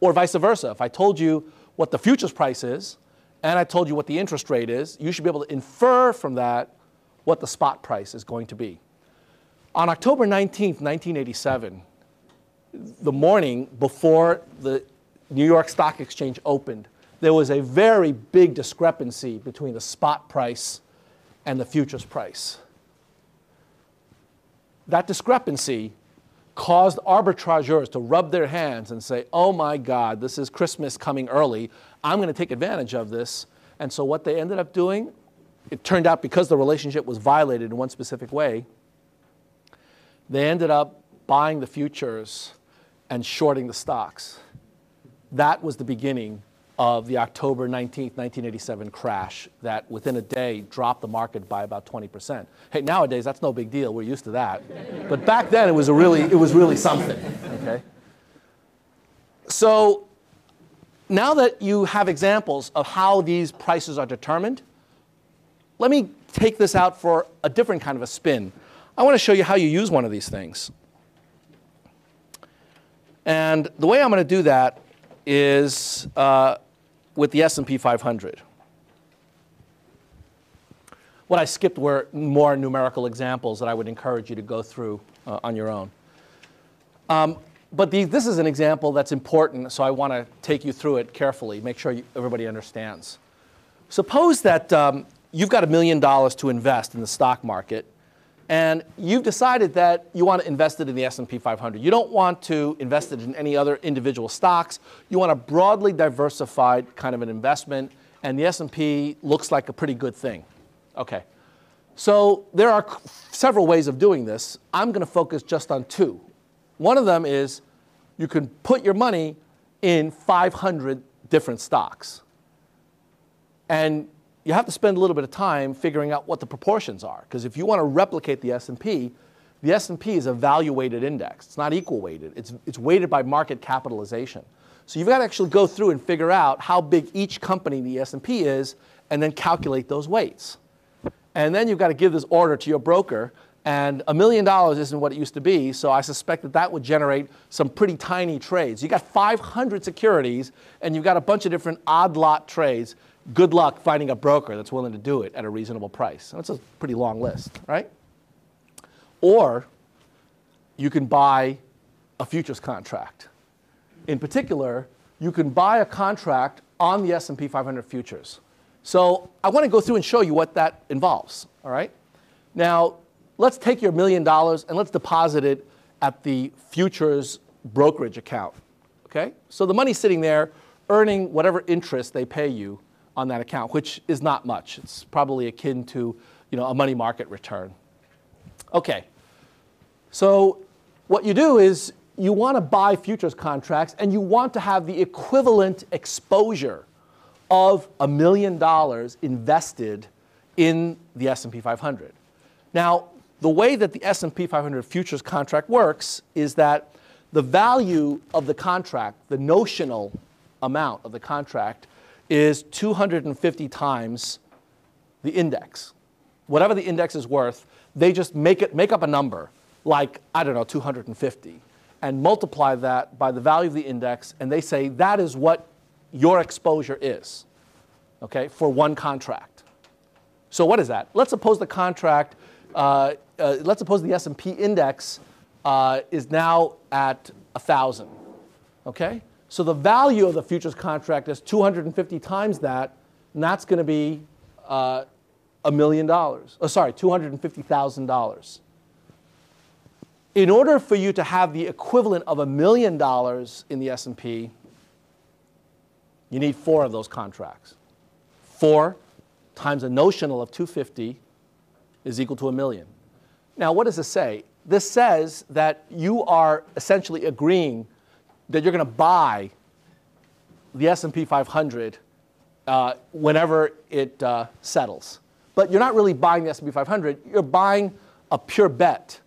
Speaker 2: Or vice versa. If I told you what the futures price is and I told you what the interest rate is, you should be able to infer from that what the spot price is going to be. On October 19th, 1987, the morning before the New York Stock Exchange opened, there was a very big discrepancy between the spot price and the futures price. That discrepancy caused arbitrageurs to rub their hands and say, oh my God, this is Christmas coming early. I'm going to take advantage of this. And so what they ended up doing, it turned out because the relationship was violated in one specific way, they ended up buying the futures and shorting the stocks. That was the beginning of the October 19, 1987 crash that within a day dropped the market by about 20%. Hey, nowadays that's no big deal. We're used to that. but back then it was, a really, it was really something, okay? So now that you have examples of how these prices are determined, let me take this out for a different kind of a spin. I want to show you how you use one of these things. And the way I'm going to do that is uh, with the S&P 500. What I skipped were more numerical examples that I would encourage you to go through uh, on your own. Um, but the, this is an example that's important, so I want to take you through it carefully, make sure you, everybody understands. Suppose that um, you've got a million dollars to invest in the stock market, and you've decided that you want to invest it in the S&P 500. You don't want to invest it in any other individual stocks. You want a broadly diversified kind of an investment, and the S&P looks like a pretty good thing. Okay. So there are several ways of doing this. I'm going to focus just on two. One of them is you can put your money in 500 different stocks. And you have to spend a little bit of time figuring out what the proportions are. Because if you want to replicate the S&P, the S&P is a value-weighted index. It's not equal weighted. It's, it's weighted by market capitalization. So you've got to actually go through and figure out how big each company in the S&P is and then calculate those weights. And then you've got to give this order to your broker. And a million dollars isn't what it used to be, so I suspect that that would generate some pretty tiny trades. You got 500 securities, and you've got a bunch of different odd lot trades good luck finding a broker that's willing to do it at a reasonable price. That's a pretty long list, right? Or you can buy a futures contract. in particular, you can buy a contract on the S&P 500 futures. So I want to go through and show you what that involves, all right? Now, let's take your million dollars and let's deposit it at the futures brokerage account, okay? So the money's sitting there earning whatever interest they pay you on that account, which is not much. It's probably akin to, you know, a money market return. Okay. So what you do is you want to buy futures contracts and you want to have the equivalent exposure of a million dollars invested in the S&P 500. Now, the way that the S&P 500 futures contract works is that the value of the contract, the notional amount of the contract is 250 times the index. Whatever the index is worth, they just make it make up a number like I don't know 250 and multiply that by the value of the index, and they say that is what your exposure is, okay, for one contract. So what is that? Let's suppose the contract, uh, uh, let's suppose the S&P index uh, is now at 1,000, okay? So the value of the futures contract is 250 times that, and that's going to be uh, a million dollars. Oh, sorry, $250,000 in order for you to have the equivalent of a million dollars in the S&P, you need four of those contracts. Four times a notional of 250 is equal to a million. Now, what does this say? This says that you are essentially agreeing that you're going to buy the S&P 500 uh, whenever it uh, settles. But you're not really buying the S&P 500. You're buying a pure bet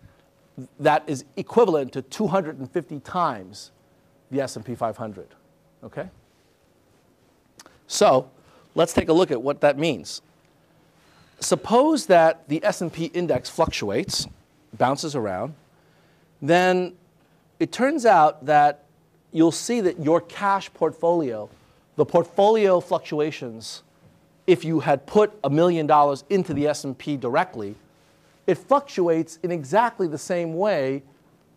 Speaker 2: that is equivalent to 250 times the S&P 500. Okay? So, let's take a look at what that means. Suppose that the S&P index fluctuates, bounces around, then it turns out that you'll see that your cash portfolio, the portfolio fluctuations, if you had put a million dollars into the S&P directly, it fluctuates in exactly the same way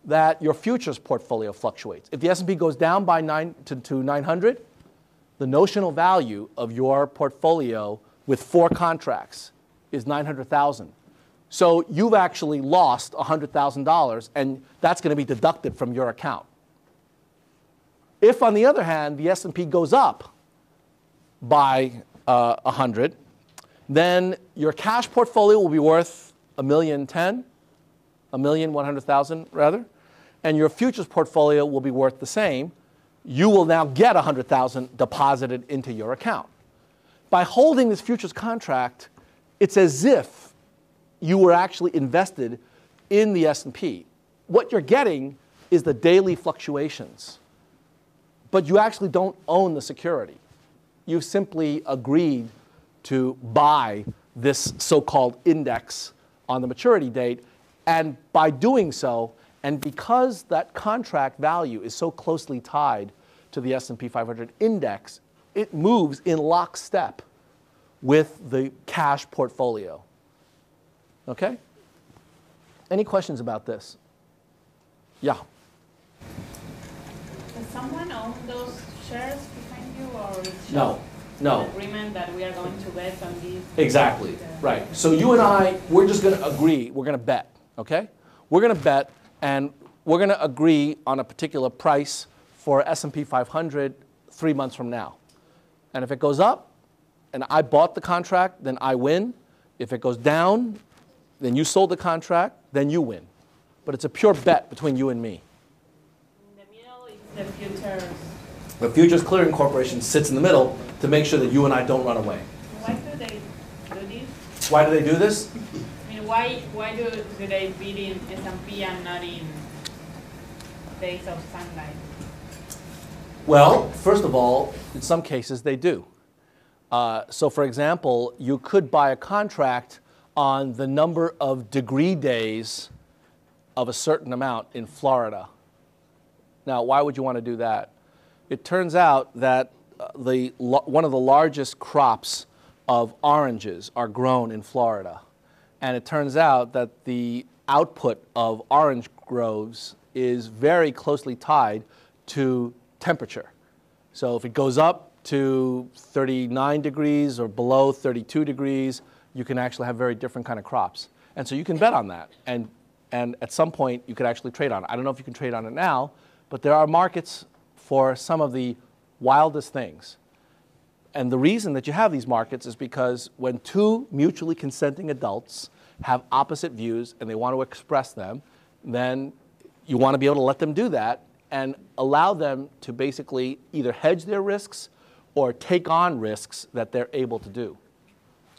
Speaker 2: that your futures portfolio fluctuates. If the S&P goes down by nine to, to 900, the notional value of your portfolio with four contracts is 900,000. So you've actually lost $100,000 and that's going to be deducted from your account. If on the other hand the S&P goes up by uh, 100, then your cash portfolio will be worth a million ten, a million one hundred thousand rather, and your futures portfolio will be worth the same, you will now get a hundred thousand deposited into your account. By holding this futures contract, it's as if you were actually invested in the S&P. What you're getting is the daily fluctuations, but you actually don't own the security. You've simply agreed to buy this so-called index on the maturity date. And by doing so, and because that contract value is so closely tied to the S&P 500 index, it moves in lockstep with the cash portfolio. Okay? Any questions about this? Yeah.
Speaker 10: Someone own those shares behind you or it's
Speaker 2: No. No.
Speaker 10: agreement that we are going to bet on these?
Speaker 2: Exactly, right. So you and I, we're just going to agree, we're going to bet, okay? We're going to bet, and we're going to agree on a particular price for S&P 500 three months from now. And if it goes up, and I bought the contract, then I win. If it goes down, then you sold the contract, then you win. But it's a pure bet between you and me.
Speaker 10: The. The Futures
Speaker 2: Clearing Corporation sits in the middle to make sure that you and I don't run away.
Speaker 10: Why do they do this?
Speaker 2: Why do they do this?
Speaker 10: I mean, why, why do, do they bid in S&P and not in days of sunlight?
Speaker 2: Well, first of all, in some cases they do. Uh, so, for example, you could buy a contract on the number of degree days of a certain amount in Florida. Now, why would you want to do that? It turns out that uh, the, one of the largest crops of oranges are grown in Florida. And it turns out that the output of orange groves is very closely tied to temperature. So if it goes up to 39 degrees or below 32 degrees, you can actually have very different kind of crops. And so you can bet on that. And, and at some point, you could actually trade on it. I don't know if you can trade on it now, but there are markets for some of the wildest things. And the reason that you have these markets is because when two mutually consenting adults have opposite views and they want to express them, then you want to be able to let them do that and allow them to basically either hedge their risks or take on risks that they're able to do.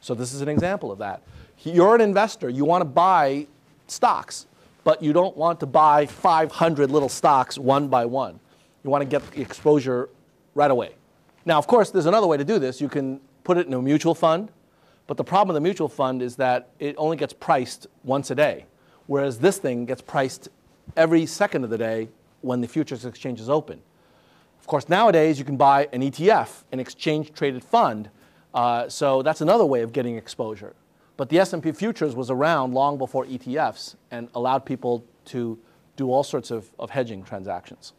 Speaker 2: So this is an example of that. You're an investor, you want to buy stocks, but you don't want to buy 500 little stocks one by one. You want to get the exposure right away. Now, of course, there's another way to do this. You can put it in a mutual fund, but the problem with the mutual fund is that it only gets priced once a day, whereas this thing gets priced every second of the day when the futures exchange is open. Of course, nowadays you can buy an ETF, an exchange traded fund, uh, so that's another way of getting exposure. But the S&P futures was around long before ETFs and allowed people to do all sorts of, of hedging transactions.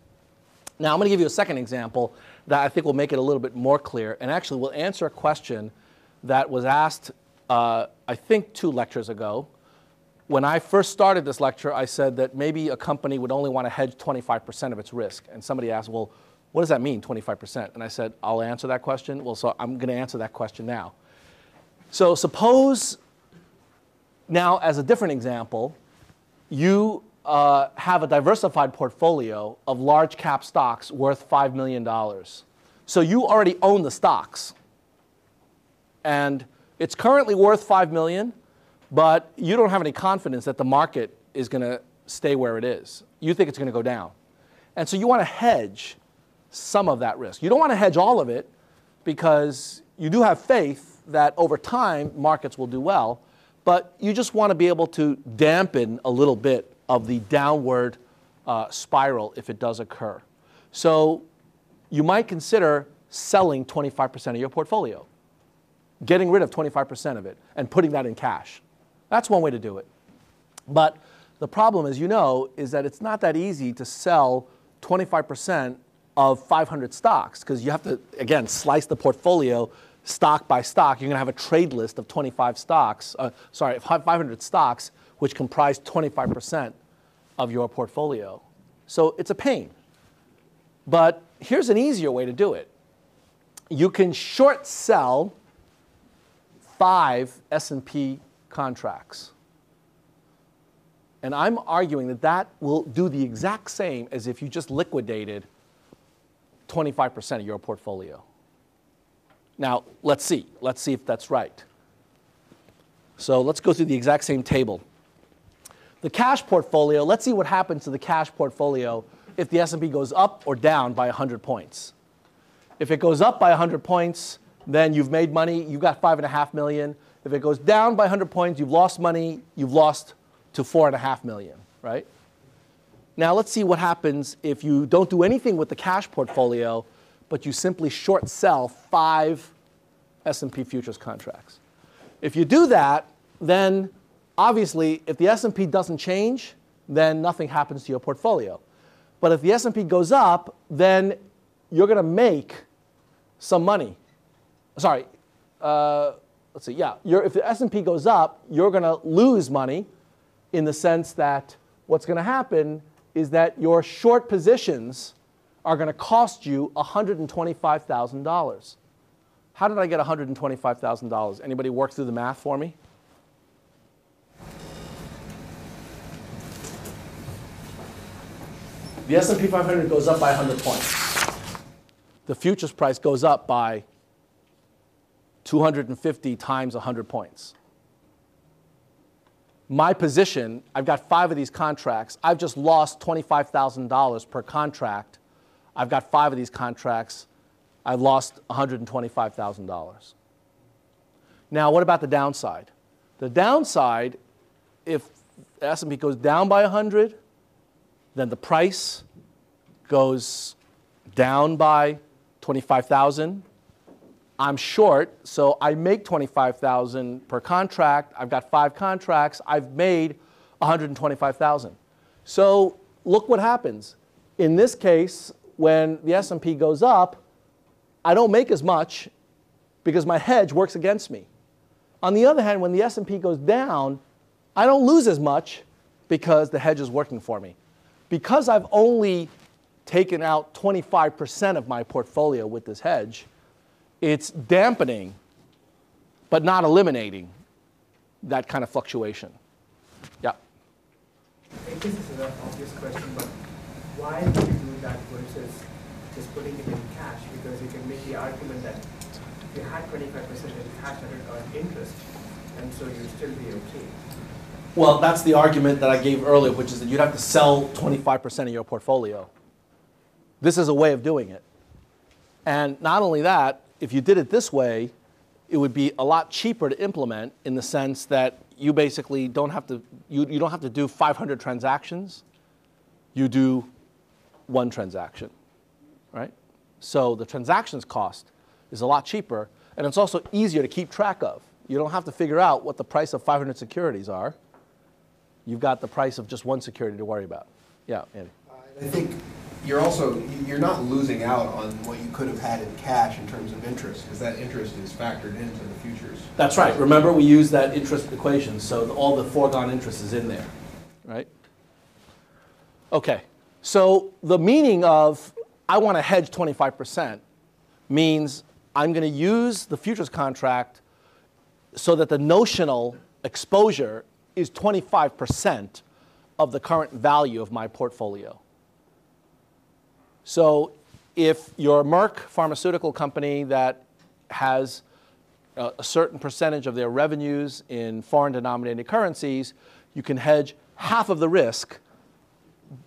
Speaker 2: Now, I'm going to give you a second example that I think will make it a little bit more clear and actually will answer a question that was asked, uh, I think, two lectures ago. When I first started this lecture, I said that maybe a company would only want to hedge 25% of its risk. And somebody asked, well, what does that mean, 25%? And I said, I'll answer that question. Well, so I'm going to answer that question now. So suppose now, as a different example, you uh, have a diversified portfolio of large cap stocks worth $5 million. So you already own the stocks. And it's currently worth 5 million, but you don't have any confidence that the market is going to stay where it is. You think it's going to go down. And so you want to hedge some of that risk. You don't want to hedge all of it because you do have faith that over time markets will do well, but you just want to be able to dampen a little bit of the downward uh, spiral if it does occur. So you might consider selling 25% of your portfolio, getting rid of 25% of it, and putting that in cash. That's one way to do it. But the problem, as you know, is that it's not that easy to sell 25% of 500 stocks because you have to, again, slice the portfolio stock by stock. You're going to have a trade list of 25 stocks, uh, sorry, 500 stocks, which comprise 25% of your portfolio. So it's a pain. But here's an easier way to do it. You can short sell five S&P contracts. And I'm arguing that that will do the exact same as if you just liquidated 25% of your portfolio. Now, let's see. Let's see if that's right. So let's go through the exact same table. The cash portfolio, let's see what happens to the cash portfolio if the S&P goes up or down by 100 points. If it goes up by 100 points, then you've made money, you've got five and a half million. If it goes down by 100 points, you've lost money, you've lost to four and a half million, right? Now let's see what happens if you don't do anything with the cash portfolio, but you simply short sell five S&P futures contracts. If you do that, then obviously if the S&P doesn't change, then nothing happens to your portfolio. But if the S&P goes up, then you're going to make some money. Sorry, uh, let's see. Yeah, if the S&P goes up, you're going to lose money, in the sense that what's going to happen is that your short positions are going to cost you $125,000. How did I get $125,000? Anybody work through the math for me? The S&P 500 goes up by 100 points. The futures price goes up by 250 times 100 points. My position, I've got five of these contracts. I've just lost $25,000 per contract. I've got five of these contracts. I've lost $125,000. Now, what about the downside? The downside, if S&P goes down by 100, then the price goes down by 25,000. I'm short, so I make 25,000 per contract. I've got five contracts. I've made 125,000. So look what happens. In this case, when the S&P goes up, I don't make as much because my hedge works against me. On the other hand, when the S&P goes down, I don't lose as much because the hedge is working for me. Because I've only taken out 25% of my portfolio with this hedge, it's dampening but not eliminating that kind of fluctuation. Yeah.
Speaker 6: This is an obvious question, but why would you do that versus just putting it in cash? Because you can make the argument that if you had 25% in cash, earn interest, and so you'd still be okay.
Speaker 2: Well, that's the argument that I gave earlier, which is that you'd have to sell 25% of your portfolio. This is a way of doing it. And not only that, if you did it this way, it would be a lot cheaper to implement in the sense that you basically don't have to, you, you don't have to do 500 transactions. You do one transaction, right? So the transactions cost is a lot cheaper, and it's also easier to keep track of. You don't have to figure out what the price of 500 securities are. You've got the price of just one security to worry about. Yeah, Andy.
Speaker 11: Uh, I think you're also you're not losing out on what you could have had in cash in terms of interest because that interest is factored into the futures.
Speaker 2: That's right. Remember, we use that interest equation, so all the foregone interest is in there, right? Okay. So the meaning of I want to hedge 25% means I'm going to use the futures contract so that the notional exposure is 25% of the current value of my portfolio. So if you're a Merck pharmaceutical company that has a, a certain percentage of their revenues in foreign denominated currencies, you can hedge half of the risk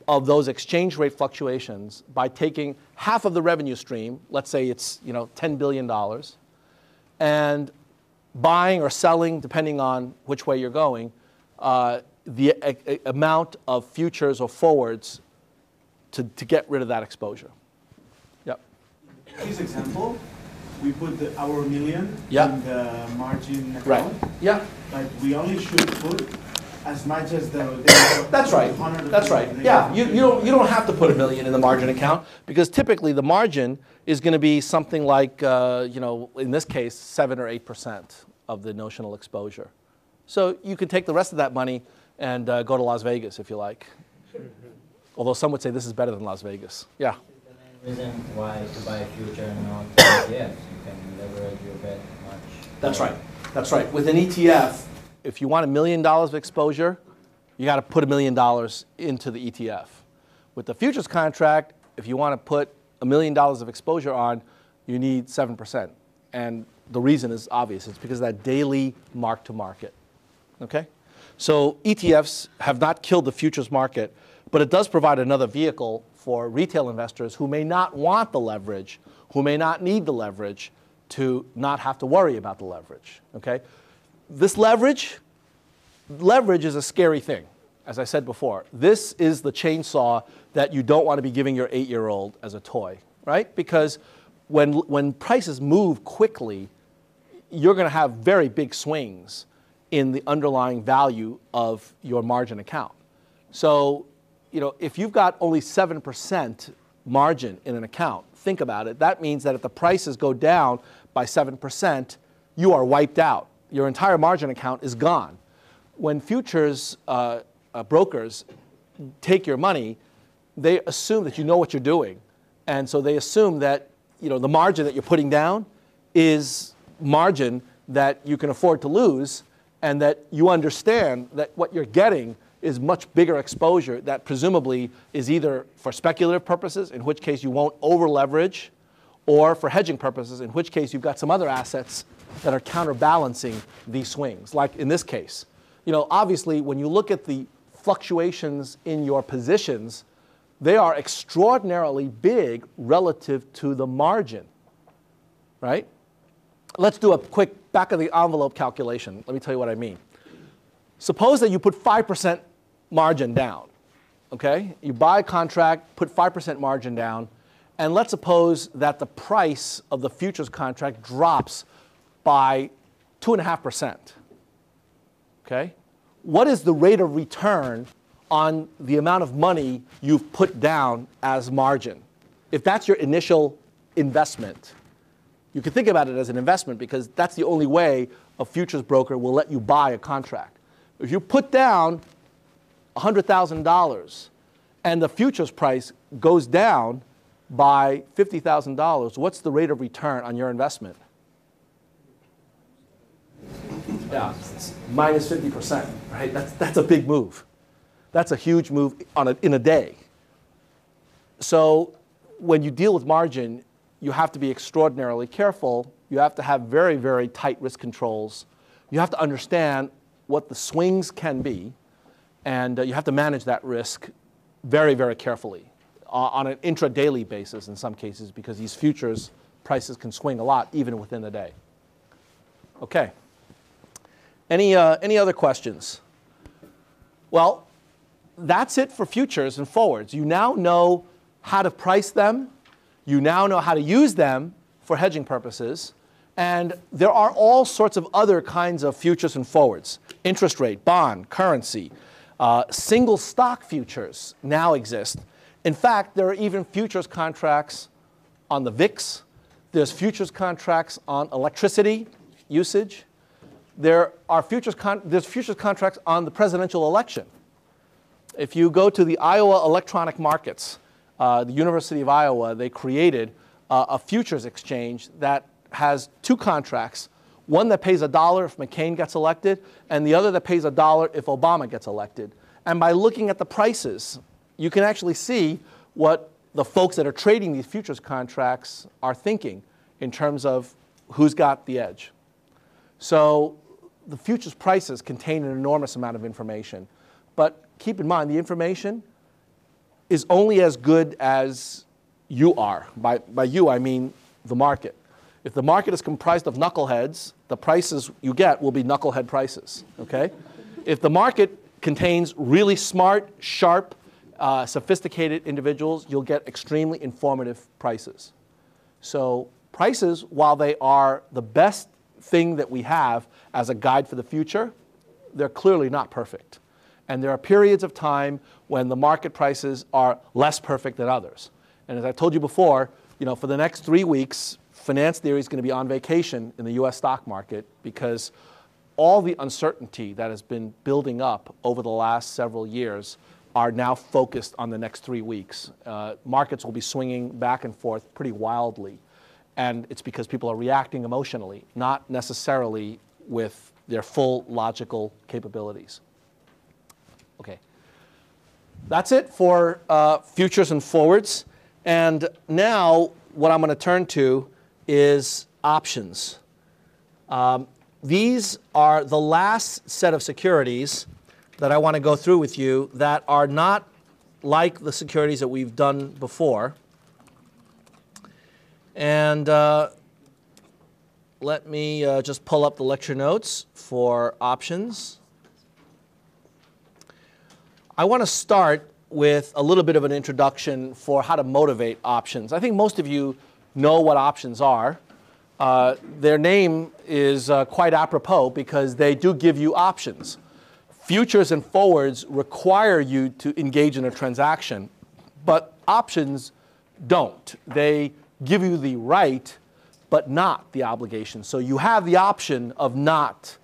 Speaker 2: of those exchange rate fluctuations by taking half of the revenue stream, let's say it's you know $10 billion, and buying or selling, depending on which way you're going, uh, the a, a amount of futures or forwards to, to get rid of that exposure. Yep.
Speaker 12: This example, we put the, our million
Speaker 2: yep.
Speaker 12: in the margin account.
Speaker 2: Right. Yeah.
Speaker 12: But we only should put as much as the.
Speaker 2: That's right. That's right. Yeah. You, you don't you don't have to put a million in the margin account because typically the margin is going to be something like uh, you know in this case seven or eight percent of the notional exposure. So you can take the rest of that money and uh, go to Las Vegas if you like. Although some would say this is better than Las Vegas. Yeah.
Speaker 9: Reason why to buy a future and not ETFs, you can leverage your bet much.
Speaker 2: That's right. That's right. With an ETF, if you want a million dollars of exposure, you got to put a million dollars into the ETF. With the futures contract, if you want to put a million dollars of exposure on, you need 7%. And the reason is obvious. It's because of that daily mark to market. Okay? So ETFs have not killed the futures market but it does provide another vehicle for retail investors who may not want the leverage, who may not need the leverage to not have to worry about the leverage. Okay? This leverage, leverage is a scary thing, as I said before. This is the chainsaw that you don't want to be giving your eight year old as a toy, right? Because when, when prices move quickly, you're going to have very big swings in the underlying value of your margin account. So you know, if you've got only 7% margin in an account, think about it. That means that if the prices go down by 7%, you are wiped out. Your entire margin account is gone. When futures uh, uh, brokers take your money, they assume that you know what you're doing. And so they assume that you know, the margin that you're putting down is margin that you can afford to lose and that you understand that what you're getting is much bigger exposure that presumably is either for speculative purposes, in which case you won't over leverage, or for hedging purposes, in which case you've got some other assets that are counterbalancing these swings. Like in this case, you know, obviously when you look at the fluctuations in your positions, they are extraordinarily big relative to the margin, right? Let's do a quick back of the envelope calculation. Let me tell you what I mean. Suppose that you put 5% margin down. Okay? You buy a contract, put 5% margin down, and let's suppose that the price of the futures contract drops by 2.5%. Okay? What is the rate of return on the amount of money you've put down as margin? if that's your initial investment, you can think about it as an investment because that's the only way a futures broker will let you buy a contract. If you put down $100,000 and the futures price goes down by $50,000, what's the rate of return on your investment? Yeah, minus 50%, right? That's, that's a big move. That's a huge move on a, in a day. So when you deal with margin, you have to be extraordinarily careful. You have to have very, very tight risk controls. You have to understand what the swings can be, and uh, you have to manage that risk very, very carefully uh, on an intra-daily basis in some cases because these futures prices can swing a lot even within the day. Okay. Any, uh, any other questions? Well, that's it for futures and forwards. You now know how to price them. You now know how to use them for hedging purposes. And there are all sorts of other kinds of futures and forwards. Interest rate, bond, currency, uh, single stock futures now exist. In fact, there are even futures contracts on the VIX. There's futures contracts on electricity usage. There are futures, there's futures contracts on the presidential election. If you go to the Iowa electronic markets, uh, the University of Iowa, they created uh, a futures exchange that has two contracts one that pays a dollar if McCain gets elected, and the other that pays a dollar if Obama gets elected. And by looking at the prices, you can actually see what the folks that are trading these futures contracts are thinking in terms of who's got the edge. So the futures prices contain an enormous amount of information. But keep in mind, the information is only as good as you are. By, by you, I mean the market. If the market is comprised of knuckleheads, the prices you get will be knucklehead prices, okay? If the market contains really smart, sharp, uh, sophisticated individuals, you'll get extremely informative prices. So prices, while they are the best thing that we have as a guide for the future, they're clearly not perfect. And there are periods of time when the market prices are less perfect than others. And as I told you before, you know, for the next three weeks, finance theory is going to be on vacation in the US stock market because all the uncertainty that has been building up over the last several years are now focused on the next three weeks. Uh, markets will be swinging back and forth pretty wildly. And it's because people are reacting emotionally, not necessarily with their full logical capabilities. Okay. That's it for uh, futures and forwards. And now what I'm going to turn to is options. Um, these are the last set of securities that I want to go through with you that are not like the securities that we've done before. And uh, let me uh, just pull up the lecture notes for options. I want to start with a little bit of an introduction for how to motivate options. I think most of you know what options are. Uh, their name is uh, quite apropos because they do give you options. Futures and forwards require you to engage in a transaction, but options don't. They give you the right, but not the obligation. So you have the option of not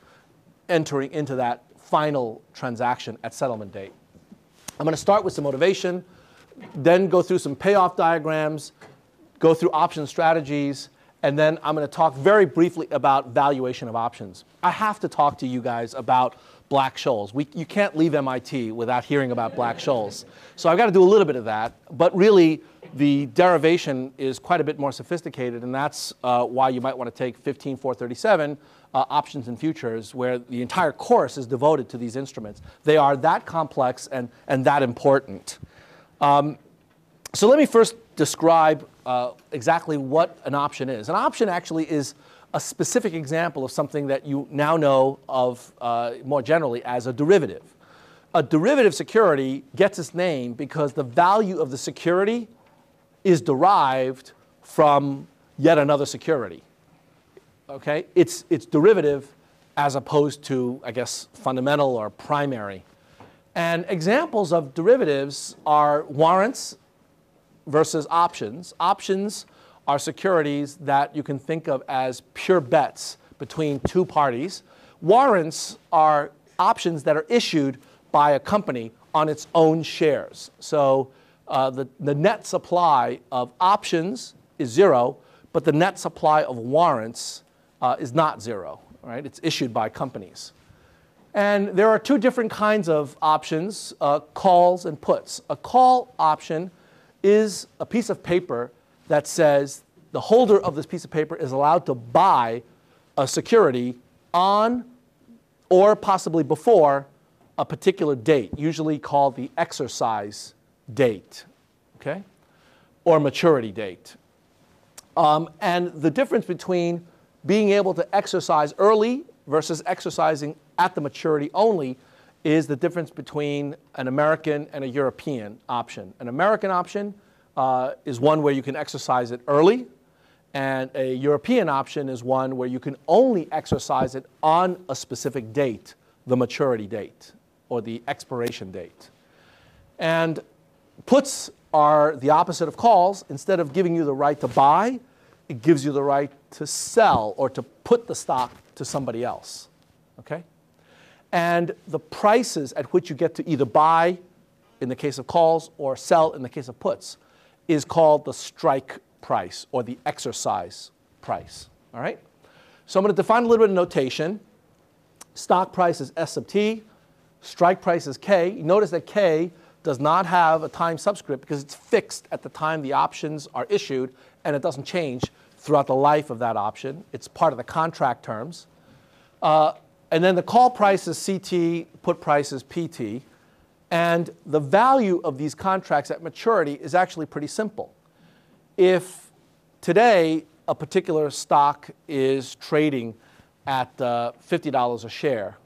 Speaker 2: entering into that final transaction at settlement date. I'm going to start with some motivation, then go through some payoff diagrams, go through option strategies, and then I'm going to talk very briefly about valuation of options. I have to talk to you guys about Black Scholes. We, you can't leave MIT without hearing about Black Scholes. So I've got to do a little bit of that, but really the derivation is quite a bit more sophisticated, and that's uh, why you might want to take 15437, uh, options and futures, where the entire course is devoted to these instruments. They are that complex and, and that important. Um, so let me first describe uh, exactly what an option is. An option actually is a specific example of something that you now know of uh, more generally as a derivative. A derivative security gets its name because the value of the security is derived from yet another security. Okay? It's, it's derivative as opposed to, I guess, fundamental or primary. And examples of derivatives are warrants versus options. Options are securities that you can think of as pure bets between two parties. Warrants are options that are issued by a company on its own shares. So uh, the, the net supply of options is zero, but the net supply of warrants uh, is not zero, right? It's issued by companies. And there are two different kinds of options, uh, calls and puts. A call option is a piece of paper that says the holder of this piece of paper is allowed to buy a security on or possibly before a particular date, usually called the exercise date, okay, or maturity date. Um, and the difference between being able to exercise early versus exercising at the maturity only is the difference between an American and a European option. An American option uh, is one where you can exercise it early, and a European option is one where you can only exercise it on a specific date, the maturity date or the expiration date. And puts are the opposite of calls. Instead of giving you the right to buy, it gives you the right to sell or to put the stock to somebody else. Okay? And the prices at which you get to either buy in the case of calls or sell in the case of puts is called the strike price or the exercise price. All right? So I'm going to define a little bit of notation. Stock price is S sub T. Strike price is K. You notice that K does not have a time subscript because it's fixed at the time the options are issued and it doesn't change throughout the life of that option. It's part of the contract terms. Uh, and then the call price is CT, put price is PT. And the value of these contracts at maturity is actually pretty simple. If today a particular stock is trading at uh, $50 a share,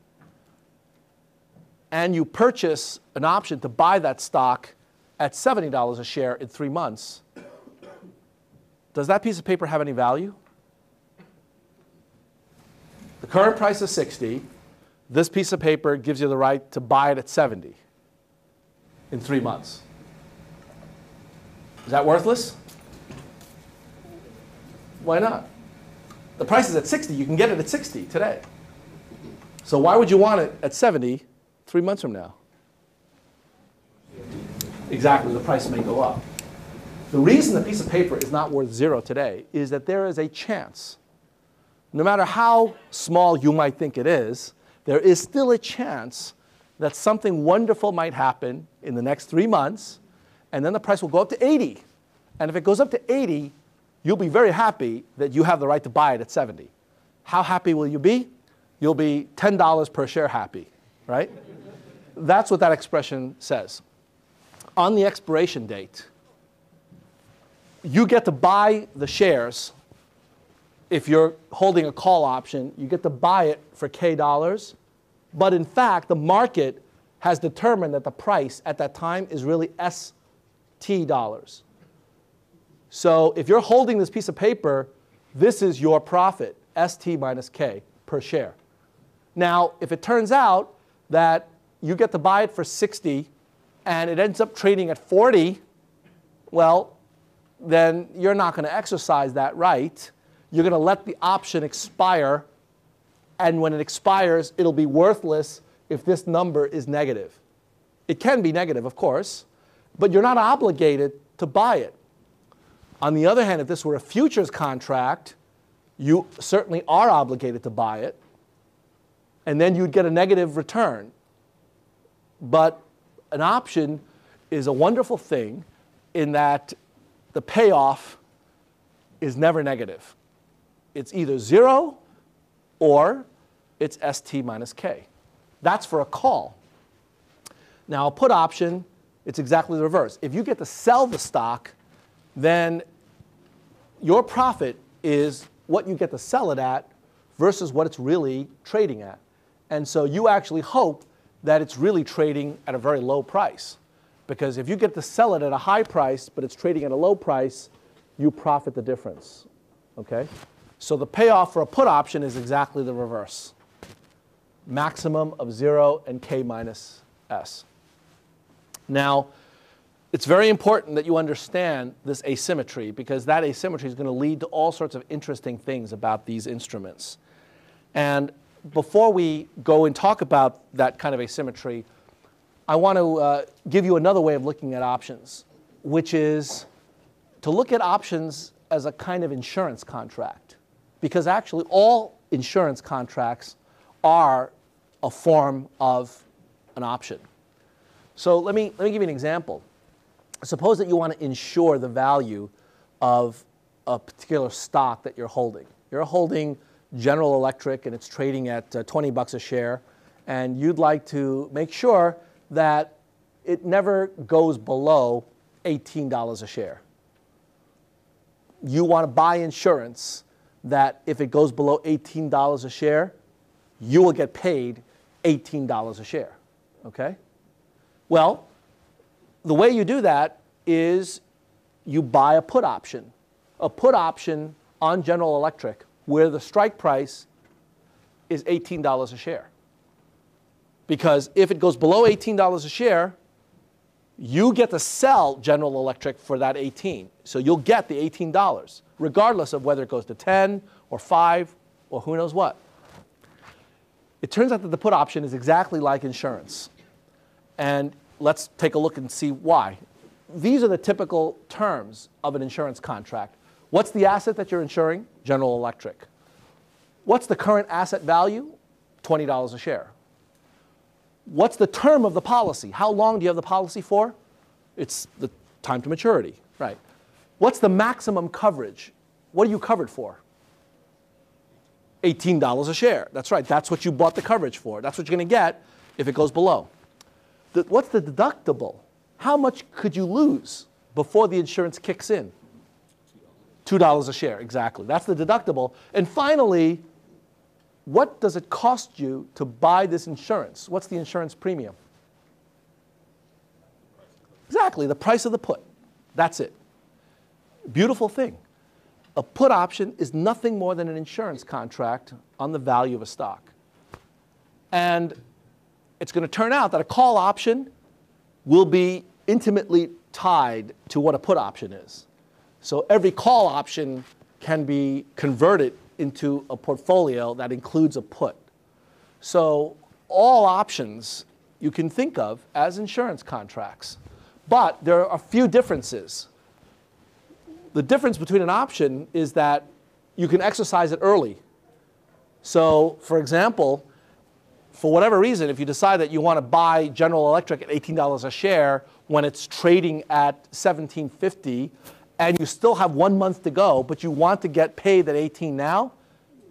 Speaker 2: and you purchase an option to buy that stock at $70 a share in three months, does that piece of paper have any value? The current price is 60. This piece of paper gives you the right to buy it at 70 in three months. Is that worthless? Why not? The price is at 60. You can get it at 60 today. So why would you want it at 70 three months from now? Exactly, the price may go up. The reason the piece of paper is not worth zero today is that there is a chance, no matter how small you might think it is, there is still a chance that something wonderful might happen in the next three months, and then the price will go up to 80. And if it goes up to 80, you'll be very happy that you have the right to buy it at 70. How happy will you be? You'll be $10 per share happy, right? That's what that expression says. On the expiration date, you get to buy the shares. If you're holding a call option, you get to buy it for K dollars. But in fact, the market has determined that the price at that time is really ST dollars. So if you're holding this piece of paper, this is your profit, ST minus K per share. Now, if it turns out that you get to buy it for 60 and it ends up trading at 40, well, then you're not going to exercise that right. You're going to let the option expire, and when it expires, it'll be worthless if this number is negative. It can be negative, of course, but you're not obligated to buy it. On the other hand, if this were a futures contract, you certainly are obligated to buy it, and then you'd get a negative return. But an option is a wonderful thing in that the payoff is never negative. It's either zero or it's ST minus K. That's for a call. Now, a put option, it's exactly the reverse. If you get to sell the stock, then your profit is what you get to sell it at versus what it's really trading at. And so you actually hope that it's really trading at a very low price. Because if you get to sell it at a high price, but it's trading at a low price, you profit the difference. Okay? So the payoff for a put option is exactly the reverse. Maximum of 0 and K minus S. Now, it's very important that you understand this asymmetry because that asymmetry is going to lead to all sorts of interesting things about these instruments. And before we go and talk about that kind of asymmetry, I want to uh, give you another way of looking at options, which is to look at options as a kind of insurance contract. Because actually, all insurance contracts are a form of an option. So let me, let me give you an example. Suppose that you want to insure the value of a particular stock that you're holding. You're holding General Electric and it's trading at uh, 20 bucks a share, and you'd like to make sure that it never goes below $18 a share. You want to buy insurance that if it goes below $18 a share, you will get paid $18 a share. Okay? Well, the way you do that is you buy a put option. A put option on General Electric where the strike price is $18 a share. Because if it goes below $18 a share, you get to sell General Electric for that 18. So you'll get the $18, regardless of whether it goes to 10 or 5 or who knows what. It turns out that the put option is exactly like insurance. And let's take a look and see why. These are the typical terms of an insurance contract. What's the asset that you're insuring? General Electric. What's the current asset value? $20 a share. What's the term of the policy? How long do you have the policy for? It's the time to maturity, right? What's the maximum coverage? What are you covered for? $18 a share. That's right. That's what you bought the coverage for. That's what you're going to get if it goes below. The, what's the deductible? How much could you lose before the insurance kicks in? $2 a share, exactly. That's the deductible. And finally, what does it cost you to buy this insurance? What's the insurance premium? Exactly, the price of the put. That's it. Beautiful thing. A put option is nothing more than an insurance contract on the value of a stock. And it's going to turn out that a call option will be intimately tied to what a put option is. So every call option can be converted into a portfolio that includes a put. So all options you can think of as insurance contracts. But there are a few differences. The difference between an option is that you can exercise it early. So, for example, for whatever reason, if you decide that you want to buy General Electric at $18 a share when it's trading at 1750 and you still have one month to go, but you want to get paid at 18 now,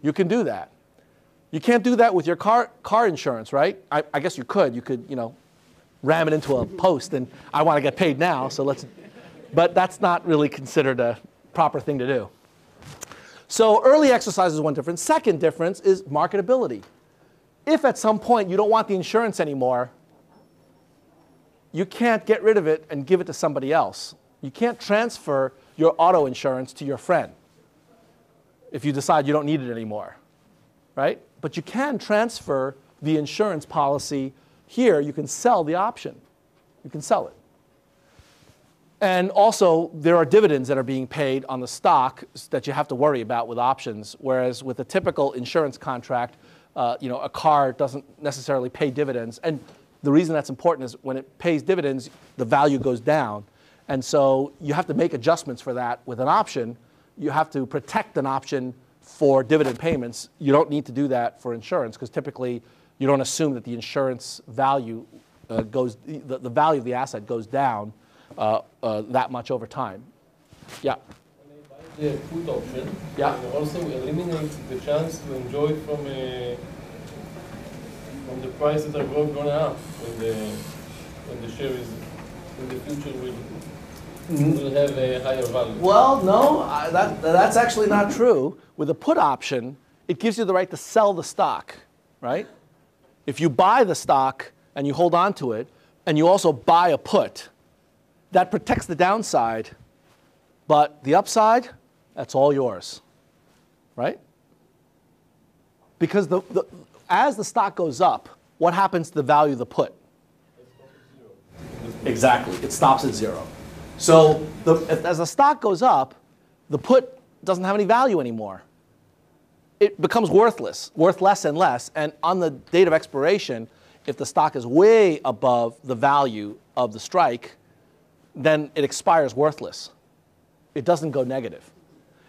Speaker 2: you can do that. You can't do that with your car, car insurance, right? I, I guess you could. You could, you know, ram it into a post and I want to get paid now, so let's, but that's not really considered a proper thing to do. So early exercise is one difference. Second difference is marketability. If at some point you don't want the insurance anymore, you can't get rid of it and give it to somebody else. You can't transfer your auto insurance to your friend if you decide you don't need it anymore, right? But you can transfer the insurance policy here. You can sell the option. You can sell it. And also, there are dividends that are being paid on the stock that you have to worry about with options, whereas with a typical insurance contract, uh, you know, a car doesn't necessarily pay dividends. And the reason that's important is when it pays dividends, the value goes down. And so you have to make adjustments for that with an option. You have to protect an option for dividend payments. You don't need to do that for insurance because typically you don't assume that the insurance value uh, goes, the, the value of the asset goes down that much over time. Yeah.
Speaker 13: The put option.
Speaker 2: Yeah.
Speaker 13: And also eliminate the chance to enjoy from uh, from the prices are going, going up when the when the share is in the future will will have a higher value.
Speaker 2: Well, no, I, that, that's actually not true. With a put option, it gives you the right to sell the stock, right? If you buy the stock and you hold on to it, and you also buy a put, that protects the downside, but the upside, that's all yours, right? Because the, the, as the stock goes up, what happens to the value of the put? Exactly. It stops at zero. So the, as the stock goes up, the put doesn't have any value anymore. It becomes worthless, worth less and less. And on the date of expiration, if the stock is way above the value of the strike, then it expires worthless. It doesn't go negative.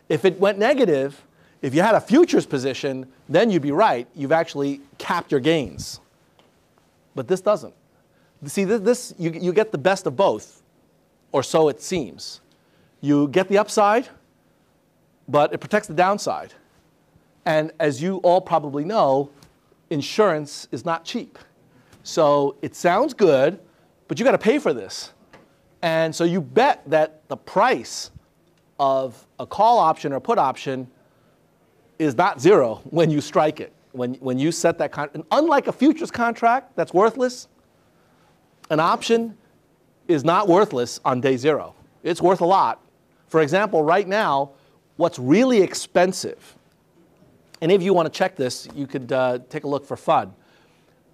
Speaker 2: If it went negative, if you had a futures position, then you'd be right. You've actually capped your gains. But this doesn't. See, this, this you, you get the best of both, or so it seems. You get the upside, but it protects the downside. And as you all probably know, insurance is not cheap. So it sounds good, but you got to pay for this. And so you bet that the price of a call option or put option is not zero when you strike it. When, when you set that contract, unlike a futures contract that's worthless, an option is not worthless on day zero. It's worth a lot. For example, right now, what's really expensive, and if you want to check this, you could uh, take a look for fun.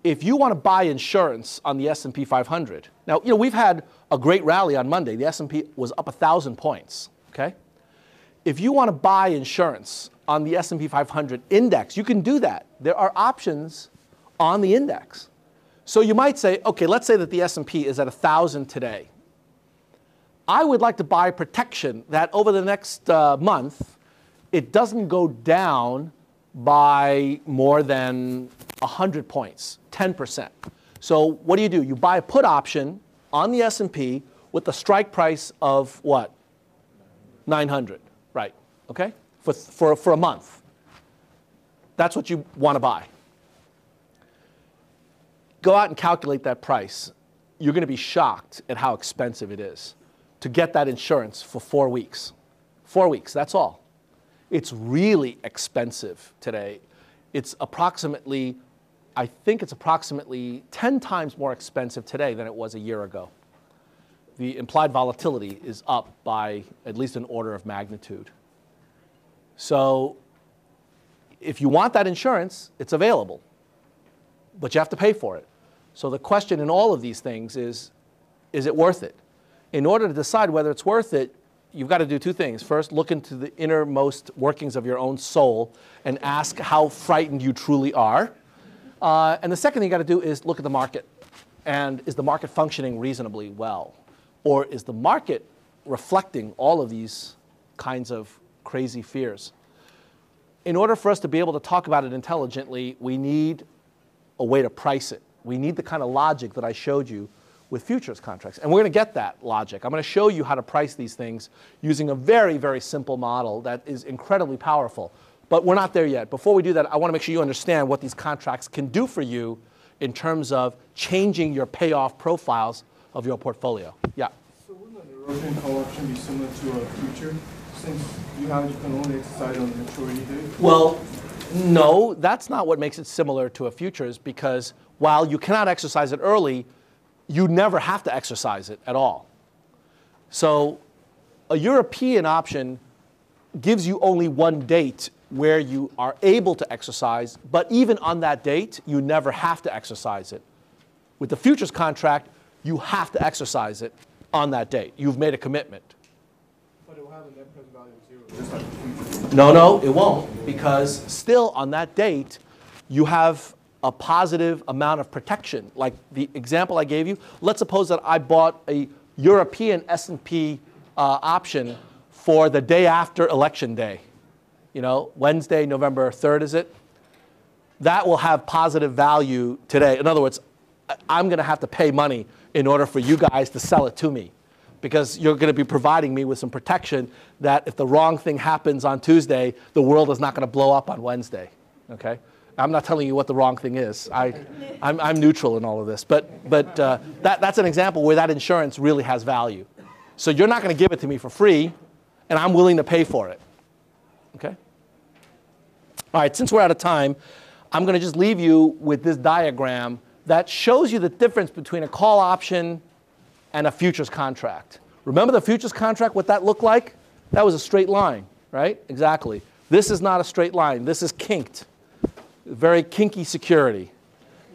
Speaker 2: If you want to buy insurance on the S&P 500, now you know we've had a great rally on Monday. The S&P was up a thousand points. Okay, if you want to buy insurance on the S&P 500 index, you can do that. There are options on the index. So you might say, okay, let's say that the S&P is at 1,000 today. I would like to buy protection that over the next uh, month, it doesn't go down by more than 100 points, 10%. So what do you do? You buy a put option on the S&P with a strike price of what? 900, right, okay? For, for, for a month. That's what you want to buy go out and calculate that price, you're going to be shocked at how expensive it is to get that insurance for four weeks. Four weeks, that's all. It's really expensive today. It's approximately, I think it's approximately 10 times more expensive today than it was a year ago. The implied volatility is up by at least an order of magnitude. So if you want that insurance, it's available, but you have to pay for it. So the question in all of these things is, is it worth it? In order to decide whether it's worth it, you've got to do two things. First, look into the innermost workings of your own soul and ask how frightened you truly are. Uh, and the second thing you got to do is look at the market. And is the market functioning reasonably well? Or is the market reflecting all of these kinds of crazy fears? In order for us to be able to talk about it intelligently, we need a way to price it. We need the kind of logic that I showed you with futures contracts. And we're going to get that logic. I'm going to show you how to price these things using a very, very simple model that is incredibly powerful. But we're not there yet. Before we do that, I want to make sure you understand what these contracts can do for you in terms of changing your payoff profiles of your portfolio. Yeah?
Speaker 3: So wouldn't an erosion call option be similar to a future since you have you can only exercise on the maturity date?
Speaker 2: Well, no, that's not what makes it similar to a futures because while you cannot exercise it early, you never have to exercise it at all. So a European option gives you only one date where you are able to exercise, but even on that date, you never have to exercise it. With the futures contract, you have to exercise it on that date. You've made a commitment.
Speaker 3: But it will have a net present value of zero, like.
Speaker 2: No, no, it won't, because still on that date, you have a positive amount of protection. Like the example I gave you, let's suppose that I bought a European S&P uh, option for the day after election day. You know, Wednesday, November 3rd, is it? That will have positive value today. In other words, I'm going to have to pay money in order for you guys to sell it to me because you're going to be providing me with some protection that if the wrong thing happens on Tuesday, the world is not going to blow up on Wednesday. Okay? I'm not telling you what the wrong thing is. I, I'm, I'm neutral in all of this. But, but uh, that, that's an example where that insurance really has value. So you're not going to give it to me for free, and I'm willing to pay for it. Okay? All right, since we're out of time, I'm going to just leave you with this diagram that shows you the difference between a call option and a futures contract. Remember the futures contract, what that looked like? That was a straight line, right? Exactly. This is not a straight line. This is kinked very kinky security.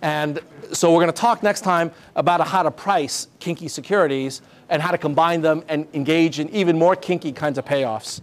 Speaker 2: And so we're going to talk next time about how to price kinky securities and how to combine them and engage in even more kinky kinds of payoffs.